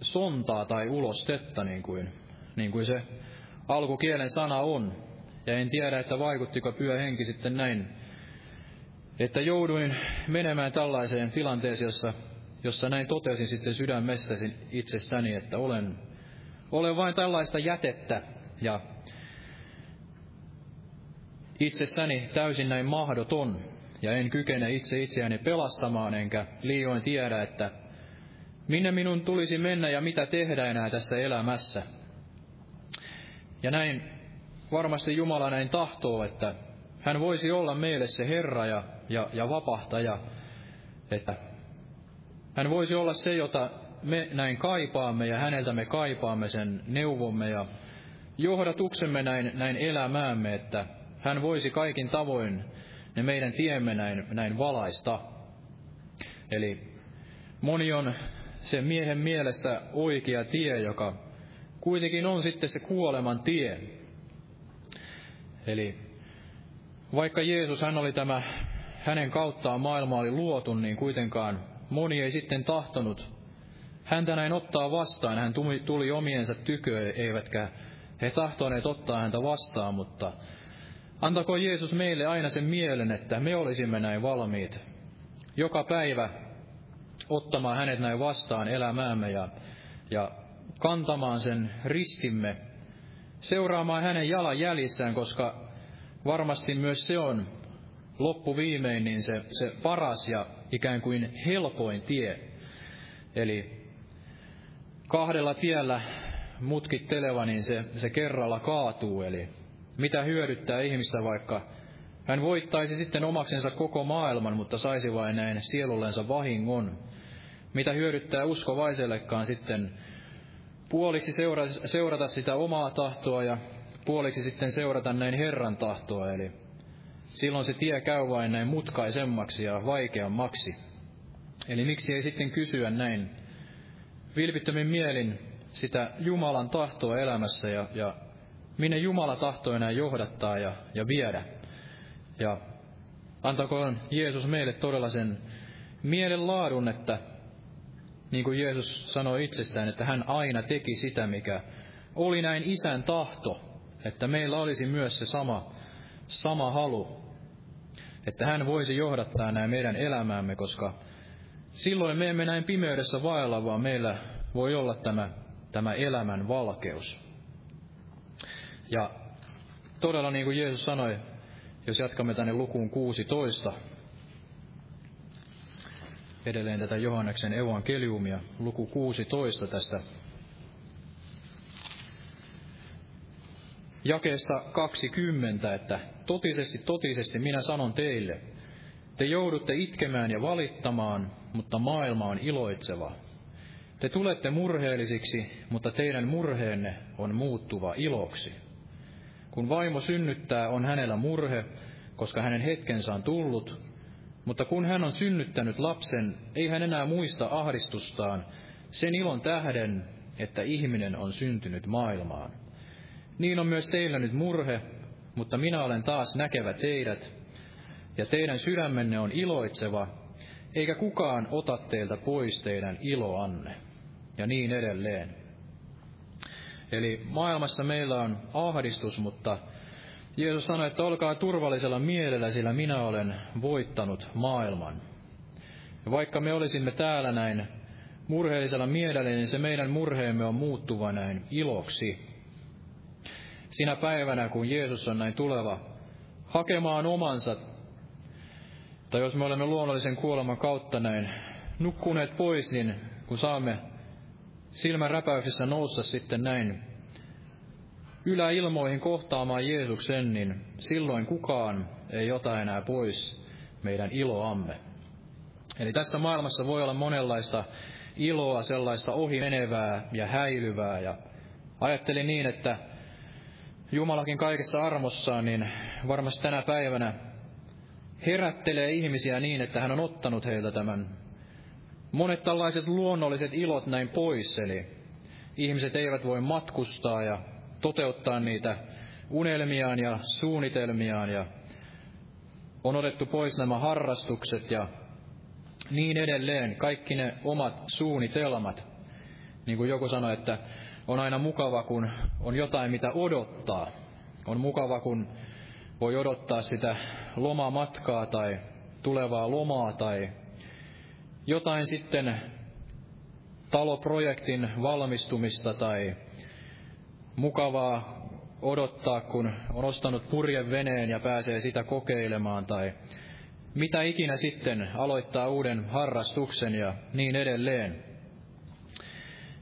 sontaa tai ulostetta, niin kuin, niin kuin se alkukielen sana on. Ja en tiedä, että vaikuttiko pyö henki sitten näin, että jouduin menemään tällaiseen tilanteeseen, jossa, jossa näin totesin sitten sydämestäsi itsestäni, että olen, olen vain tällaista jätettä ja itsessäni täysin näin mahdoton, ja en kykene itse itseäni pelastamaan, enkä liioin tiedä, että minne minun tulisi mennä ja mitä tehdä enää tässä elämässä. Ja näin varmasti Jumala näin tahtoo, että hän voisi olla meille se Herra ja, ja, ja vapahtaja, että hän voisi olla se, jota me näin kaipaamme ja häneltä me kaipaamme sen neuvomme ja johdatuksemme näin, näin elämäämme, että hän voisi kaikin tavoin ne meidän tiemme näin, näin valaista. Eli moni on se miehen mielestä oikea tie, joka kuitenkin on sitten se kuoleman tie. Eli vaikka Jeesus, hän oli tämä, hänen kauttaan maailma oli luotu, niin kuitenkaan moni ei sitten tahtonut häntä näin ottaa vastaan. Hän tuli, omiensa tykö, eivätkä he tahtoneet ottaa häntä vastaan, mutta Antako Jeesus meille aina sen mielen, että me olisimme näin valmiit joka päivä ottamaan hänet näin vastaan elämäämme ja, ja kantamaan sen ristimme, seuraamaan hänen jalanjäljissään, koska varmasti myös se on loppuviimein niin se, se paras ja ikään kuin helpoin tie. Eli kahdella tiellä mutkitteleva, niin se, se kerralla kaatuu, eli mitä hyödyttää ihmistä, vaikka hän voittaisi sitten omaksensa koko maailman, mutta saisi vain näin sielullensa vahingon? Mitä hyödyttää uskovaisellekaan sitten puoliksi seurata, seurata sitä omaa tahtoa ja puoliksi sitten seurata näin Herran tahtoa, eli silloin se tie käy vain näin mutkaisemmaksi ja vaikeammaksi. Eli miksi ei sitten kysyä näin vilpittömin mielin sitä Jumalan tahtoa elämässä ja, ja minne Jumala tahtoo enää johdattaa ja, ja viedä. Ja antakoon Jeesus meille todella sen mielen laadun, että niin kuin Jeesus sanoi itsestään, että hän aina teki sitä, mikä oli näin isän tahto, että meillä olisi myös se sama, sama halu, että hän voisi johdattaa näin meidän elämäämme, koska silloin me emme näin pimeydessä vaella, vaan meillä voi olla tämä, tämä elämän valkeus. Ja todella niin kuin Jeesus sanoi, jos jatkamme tänne lukuun 16, edelleen tätä Johanneksen evankeliumia, luku 16 tästä jakeesta 20, että totisesti, totisesti minä sanon teille, te joudutte itkemään ja valittamaan, mutta maailma on iloitseva. Te tulette murheellisiksi, mutta teidän murheenne on muuttuva iloksi. Kun vaimo synnyttää, on hänellä murhe, koska hänen hetkensä on tullut, mutta kun hän on synnyttänyt lapsen, ei hän enää muista ahdistustaan sen ilon tähden, että ihminen on syntynyt maailmaan. Niin on myös teillä nyt murhe, mutta minä olen taas näkevä teidät, ja teidän sydämenne on iloitseva, eikä kukaan ota teiltä pois teidän iloanne. Ja niin edelleen. Eli maailmassa meillä on ahdistus, mutta Jeesus sanoi, että olkaa turvallisella mielellä, sillä minä olen voittanut maailman. Ja vaikka me olisimme täällä näin murheellisella mielellä, niin se meidän murheemme on muuttuva näin iloksi. Sinä päivänä, kun Jeesus on näin tuleva hakemaan omansa, tai jos me olemme luonnollisen kuoleman kautta näin nukkuneet pois, niin kun saamme silmän räpäyksissä nousta sitten näin yläilmoihin kohtaamaan Jeesuksen, niin silloin kukaan ei ota enää pois meidän iloamme. Eli tässä maailmassa voi olla monenlaista iloa, sellaista ohi menevää ja häilyvää. Ja ajattelin niin, että Jumalakin kaikessa armossaan, niin varmasti tänä päivänä herättelee ihmisiä niin, että hän on ottanut heiltä tämän monet tällaiset luonnolliset ilot näin pois, eli ihmiset eivät voi matkustaa ja toteuttaa niitä unelmiaan ja suunnitelmiaan ja on otettu pois nämä harrastukset ja niin edelleen, kaikki ne omat suunnitelmat. Niin kuin joku sanoi, että on aina mukava, kun on jotain, mitä odottaa. On mukava, kun voi odottaa sitä lomamatkaa tai tulevaa lomaa tai jotain sitten taloprojektin valmistumista tai mukavaa odottaa, kun on ostanut purjeveneen ja pääsee sitä kokeilemaan tai mitä ikinä sitten aloittaa uuden harrastuksen ja niin edelleen.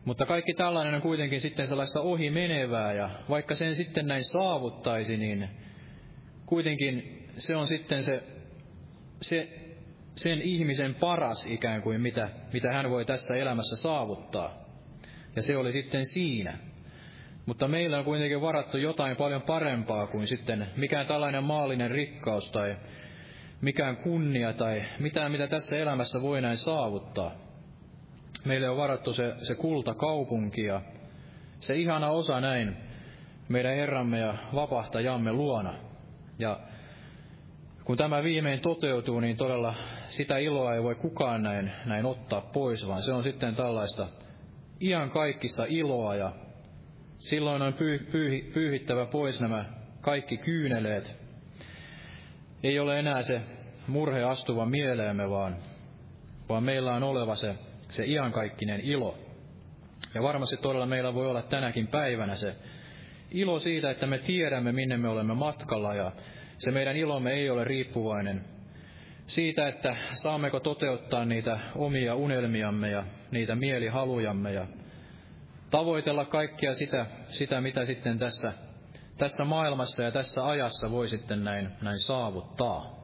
Mutta kaikki tällainen on kuitenkin sitten sellaista ohi menevää ja vaikka sen sitten näin saavuttaisi, niin kuitenkin se on sitten se, se sen ihmisen paras ikään kuin, mitä, mitä hän voi tässä elämässä saavuttaa. Ja se oli sitten siinä. Mutta meillä on kuitenkin varattu jotain paljon parempaa kuin sitten mikään tällainen maallinen rikkaus tai mikään kunnia tai mitään, mitä tässä elämässä voi näin saavuttaa. Meille on varattu se, se kultakaupunki ja se ihana osa näin meidän Herramme ja vapahtajamme luona. Ja kun tämä viimein toteutuu, niin todella sitä iloa ei voi kukaan näin, näin ottaa pois, vaan se on sitten tällaista iän kaikista iloa ja silloin on pyy, pyy, pyyhittävä pois nämä kaikki kyyneleet. Ei ole enää se murhe astuva mieleemme, vaan, vaan meillä on oleva se, se iankaikkinen ilo. Ja varmasti todella meillä voi olla tänäkin päivänä se ilo siitä, että me tiedämme, minne me olemme matkalla ja se meidän ilomme ei ole riippuvainen siitä, että saammeko toteuttaa niitä omia unelmiamme ja niitä mielihalujamme ja tavoitella kaikkea sitä, sitä mitä sitten tässä, tässä maailmassa ja tässä ajassa voi sitten näin, näin saavuttaa.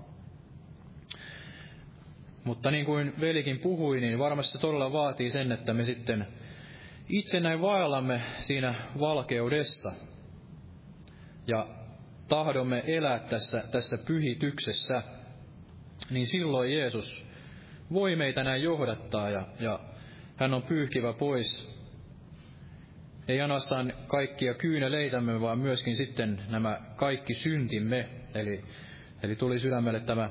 Mutta niin kuin velikin puhui, niin varmasti se todella vaatii sen, että me sitten itse näin vaellamme siinä valkeudessa. Ja tahdomme elää tässä, tässä pyhityksessä, niin silloin Jeesus voi meitä näin johdattaa ja, ja hän on pyyhkivä pois ei ainoastaan kaikkia kyyneleitämme, vaan myöskin sitten nämä kaikki syntimme. Eli, eli tuli sydämelle tämä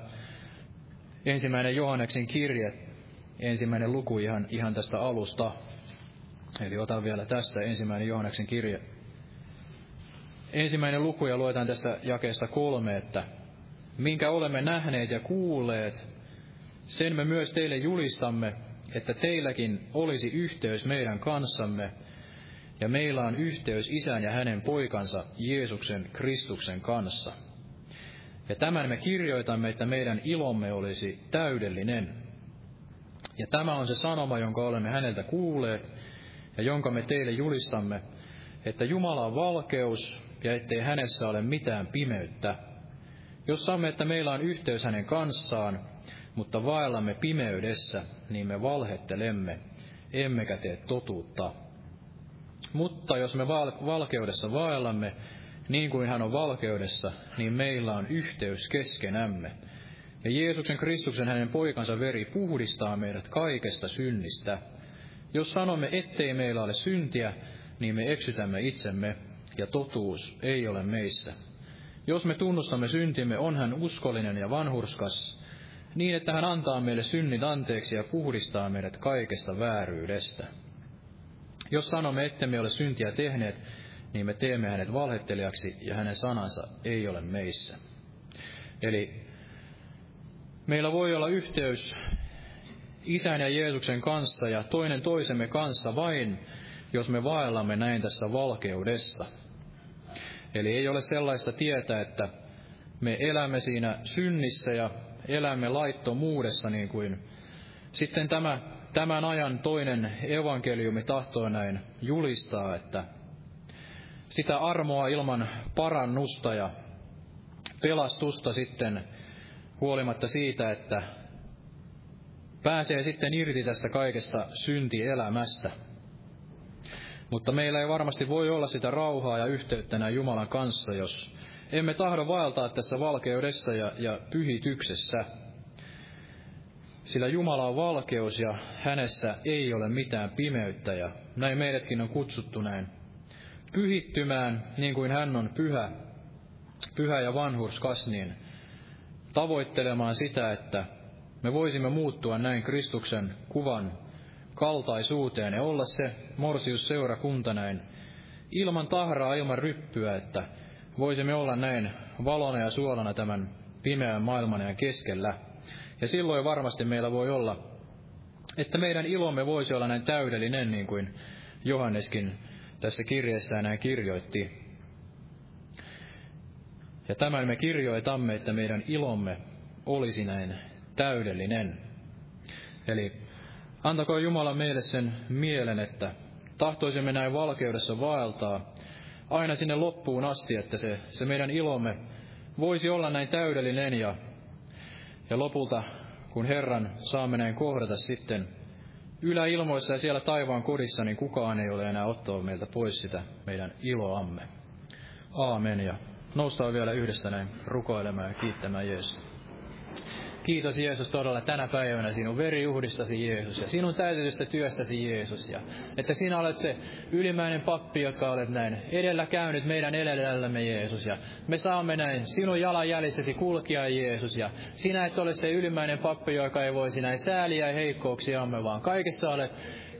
ensimmäinen Johanneksen kirje, ensimmäinen luku ihan, ihan tästä alusta. Eli otan vielä tästä ensimmäinen Johanneksen kirje, ensimmäinen luku ja luetaan tästä jakeesta kolme, että minkä olemme nähneet ja kuulleet, sen me myös teille julistamme, että teilläkin olisi yhteys meidän kanssamme, ja meillä on yhteys isän ja hänen poikansa Jeesuksen Kristuksen kanssa. Ja tämän me kirjoitamme, että meidän ilomme olisi täydellinen. Ja tämä on se sanoma, jonka olemme häneltä kuulleet, ja jonka me teille julistamme, että Jumala on valkeus, ja ettei hänessä ole mitään pimeyttä. Jos saamme, että meillä on yhteys hänen kanssaan, mutta vaellamme pimeydessä, niin me valhettelemme, emmekä tee totuutta. Mutta jos me val- valkeudessa vaellamme, niin kuin hän on valkeudessa, niin meillä on yhteys keskenämme. Ja Jeesuksen Kristuksen hänen poikansa veri puhdistaa meidät kaikesta synnistä. Jos sanomme, ettei meillä ole syntiä, niin me eksytämme itsemme, ja totuus ei ole meissä. Jos me tunnustamme syntimme, on hän uskollinen ja vanhurskas, niin että hän antaa meille synnit anteeksi ja puhdistaa meidät kaikesta vääryydestä. Jos sanomme, ettemme ole syntiä tehneet, niin me teemme hänet valhettelijaksi ja hänen sanansa ei ole meissä. Eli meillä voi olla yhteys Isän ja Jeesuksen kanssa ja toinen toisemme kanssa vain, jos me vaellamme näin tässä valkeudessa. Eli ei ole sellaista tietä, että me elämme siinä synnissä ja elämme laittomuudessa, niin kuin sitten tämä, tämän ajan toinen evankeliumi tahtoo näin julistaa, että sitä armoa ilman parannusta ja pelastusta sitten huolimatta siitä, että pääsee sitten irti tästä kaikesta syntielämästä. Mutta meillä ei varmasti voi olla sitä rauhaa ja yhteyttä näin Jumalan kanssa, jos emme tahdo vaeltaa tässä valkeudessa ja, ja pyhityksessä. Sillä Jumala on valkeus ja hänessä ei ole mitään pimeyttä ja näin meidätkin on kutsuttu näin pyhittymään niin kuin hän on pyhä, pyhä ja vanhurskas, niin tavoittelemaan sitä, että me voisimme muuttua näin Kristuksen kuvan kaltaisuuteen ja olla se morsiusseurakunta näin ilman tahraa, ilman ryppyä, että voisimme olla näin valona ja suolana tämän pimeän maailman ja keskellä. Ja silloin varmasti meillä voi olla, että meidän ilomme voisi olla näin täydellinen, niin kuin Johanneskin tässä kirjeessään näin kirjoitti. Ja tämän me kirjoitamme, että meidän ilomme olisi näin täydellinen. Eli antakoon Jumala meille sen mielen, että tahtoisimme näin valkeudessa vaeltaa aina sinne loppuun asti, että se, se meidän ilomme voisi olla näin täydellinen ja, ja lopulta, kun Herran saamme näin kohdata sitten yläilmoissa ja siellä taivaan kodissa, niin kukaan ei ole enää ottaa meiltä pois sitä meidän iloamme. Aamen ja noustaan vielä yhdessä näin rukoilemaan ja kiittämään Jeesusta. Kiitos Jeesus todella tänä päivänä sinun veriuhdistasi Jeesus ja sinun täytetystä työstäsi Jeesus. Ja että sinä olet se ylimäinen pappi, jotka olet näin edellä käynyt meidän edellämme Jeesus. Ja me saamme näin sinun jalanjäljessäsi kulkia Jeesus. Ja sinä et ole se ylimäinen pappi, joka ei voisi näin sääliä ja heikkouksiamme, vaan kaikessa olet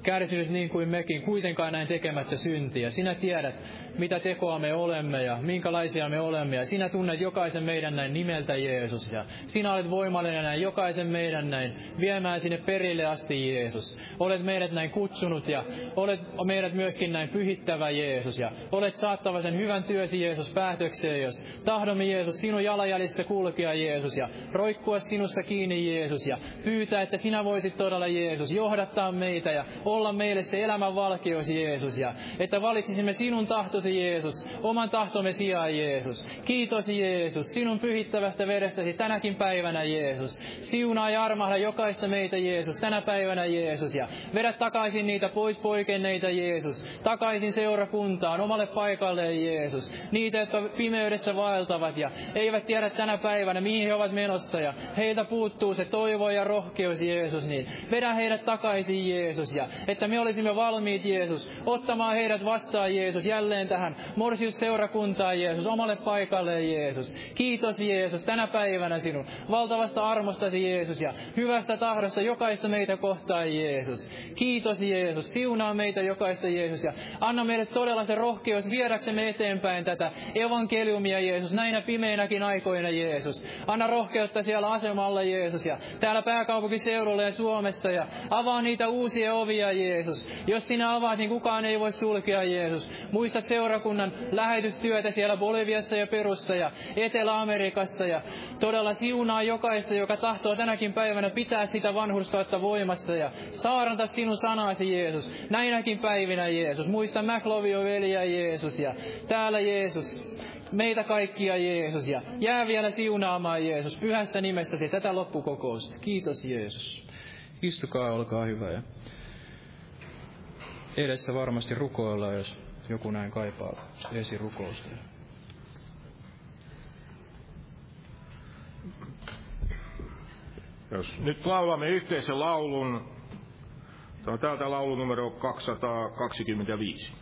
kärsinyt niin kuin mekin, kuitenkaan näin tekemättä syntiä. Sinä tiedät, mitä tekoa me olemme ja minkälaisia me olemme. Ja sinä tunnet jokaisen meidän näin nimeltä Jeesus. Ja sinä olet voimallinen näin jokaisen meidän näin viemään sinne perille asti Jeesus. Olet meidät näin kutsunut ja olet meidät myöskin näin pyhittävä Jeesus. Ja olet saattava sen hyvän työsi Jeesus päätökseen, jos tahdomme Jeesus sinun jalanjäljissä kulkea Jeesus ja roikkua sinussa kiinni Jeesus ja pyytää, että sinä voisit todella Jeesus johdattaa meitä ja olla meille se elämän valkeus Jeesus ja että valitsisimme sinun tahtosi Jeesus, oman tahtomme sijaan Jeesus. Kiitos Jeesus, sinun pyhittävästä verestäsi tänäkin päivänä Jeesus. Siunaa ja armahda jokaista meitä Jeesus tänä päivänä Jeesus ja vedä takaisin niitä pois poikenneita Jeesus. Takaisin seurakuntaan, omalle paikalleen Jeesus. Niitä, jotka pimeydessä vaeltavat ja eivät tiedä tänä päivänä mihin he ovat menossa ja heiltä puuttuu se toivo ja rohkeus Jeesus, niin vedä heidät takaisin Jeesus ja että me olisimme valmiit, Jeesus, ottamaan heidät vastaan, Jeesus, jälleen tähän morsiusseurakuntaan, Jeesus, omalle paikalle, Jeesus. Kiitos, Jeesus, tänä päivänä sinun valtavasta armostasi, Jeesus, ja hyvästä tahdosta jokaista meitä kohtaan, Jeesus. Kiitos, Jeesus, siunaa meitä jokaista, Jeesus, ja anna meille todella se rohkeus viedäksemme eteenpäin tätä evankeliumia, Jeesus, näinä pimeinäkin aikoina, Jeesus. Anna rohkeutta siellä asemalla, Jeesus, ja täällä pääkaupunkiseudulla ja Suomessa, ja avaa niitä uusia ovia, Jeesus. Jos sinä avaat, niin kukaan ei voi sulkea, Jeesus. Muista seurakunnan lähetystyötä siellä Boliviassa ja Perussa ja Etelä-Amerikassa ja todella siunaa jokaista, joka tahtoo tänäkin päivänä pitää sitä vanhurskautta voimassa ja saaranta sinun sanasi, Jeesus. Näinäkin päivinä, Jeesus. Muista McLovio veliä, Jeesus. Ja täällä, Jeesus, meitä kaikkia Jeesus ja jää vielä siunaamaan Jeesus pyhässä nimessäsi tätä loppukokousta. Kiitos Jeesus. Istukaa, olkaa hyvä. Ja edessä varmasti rukoilla, jos joku näin kaipaa esirukousta. Jos nyt laulamme yhteisen laulun, tämä on täältä laulu numero 225.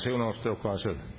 Jumalan siunausta jokaiselle.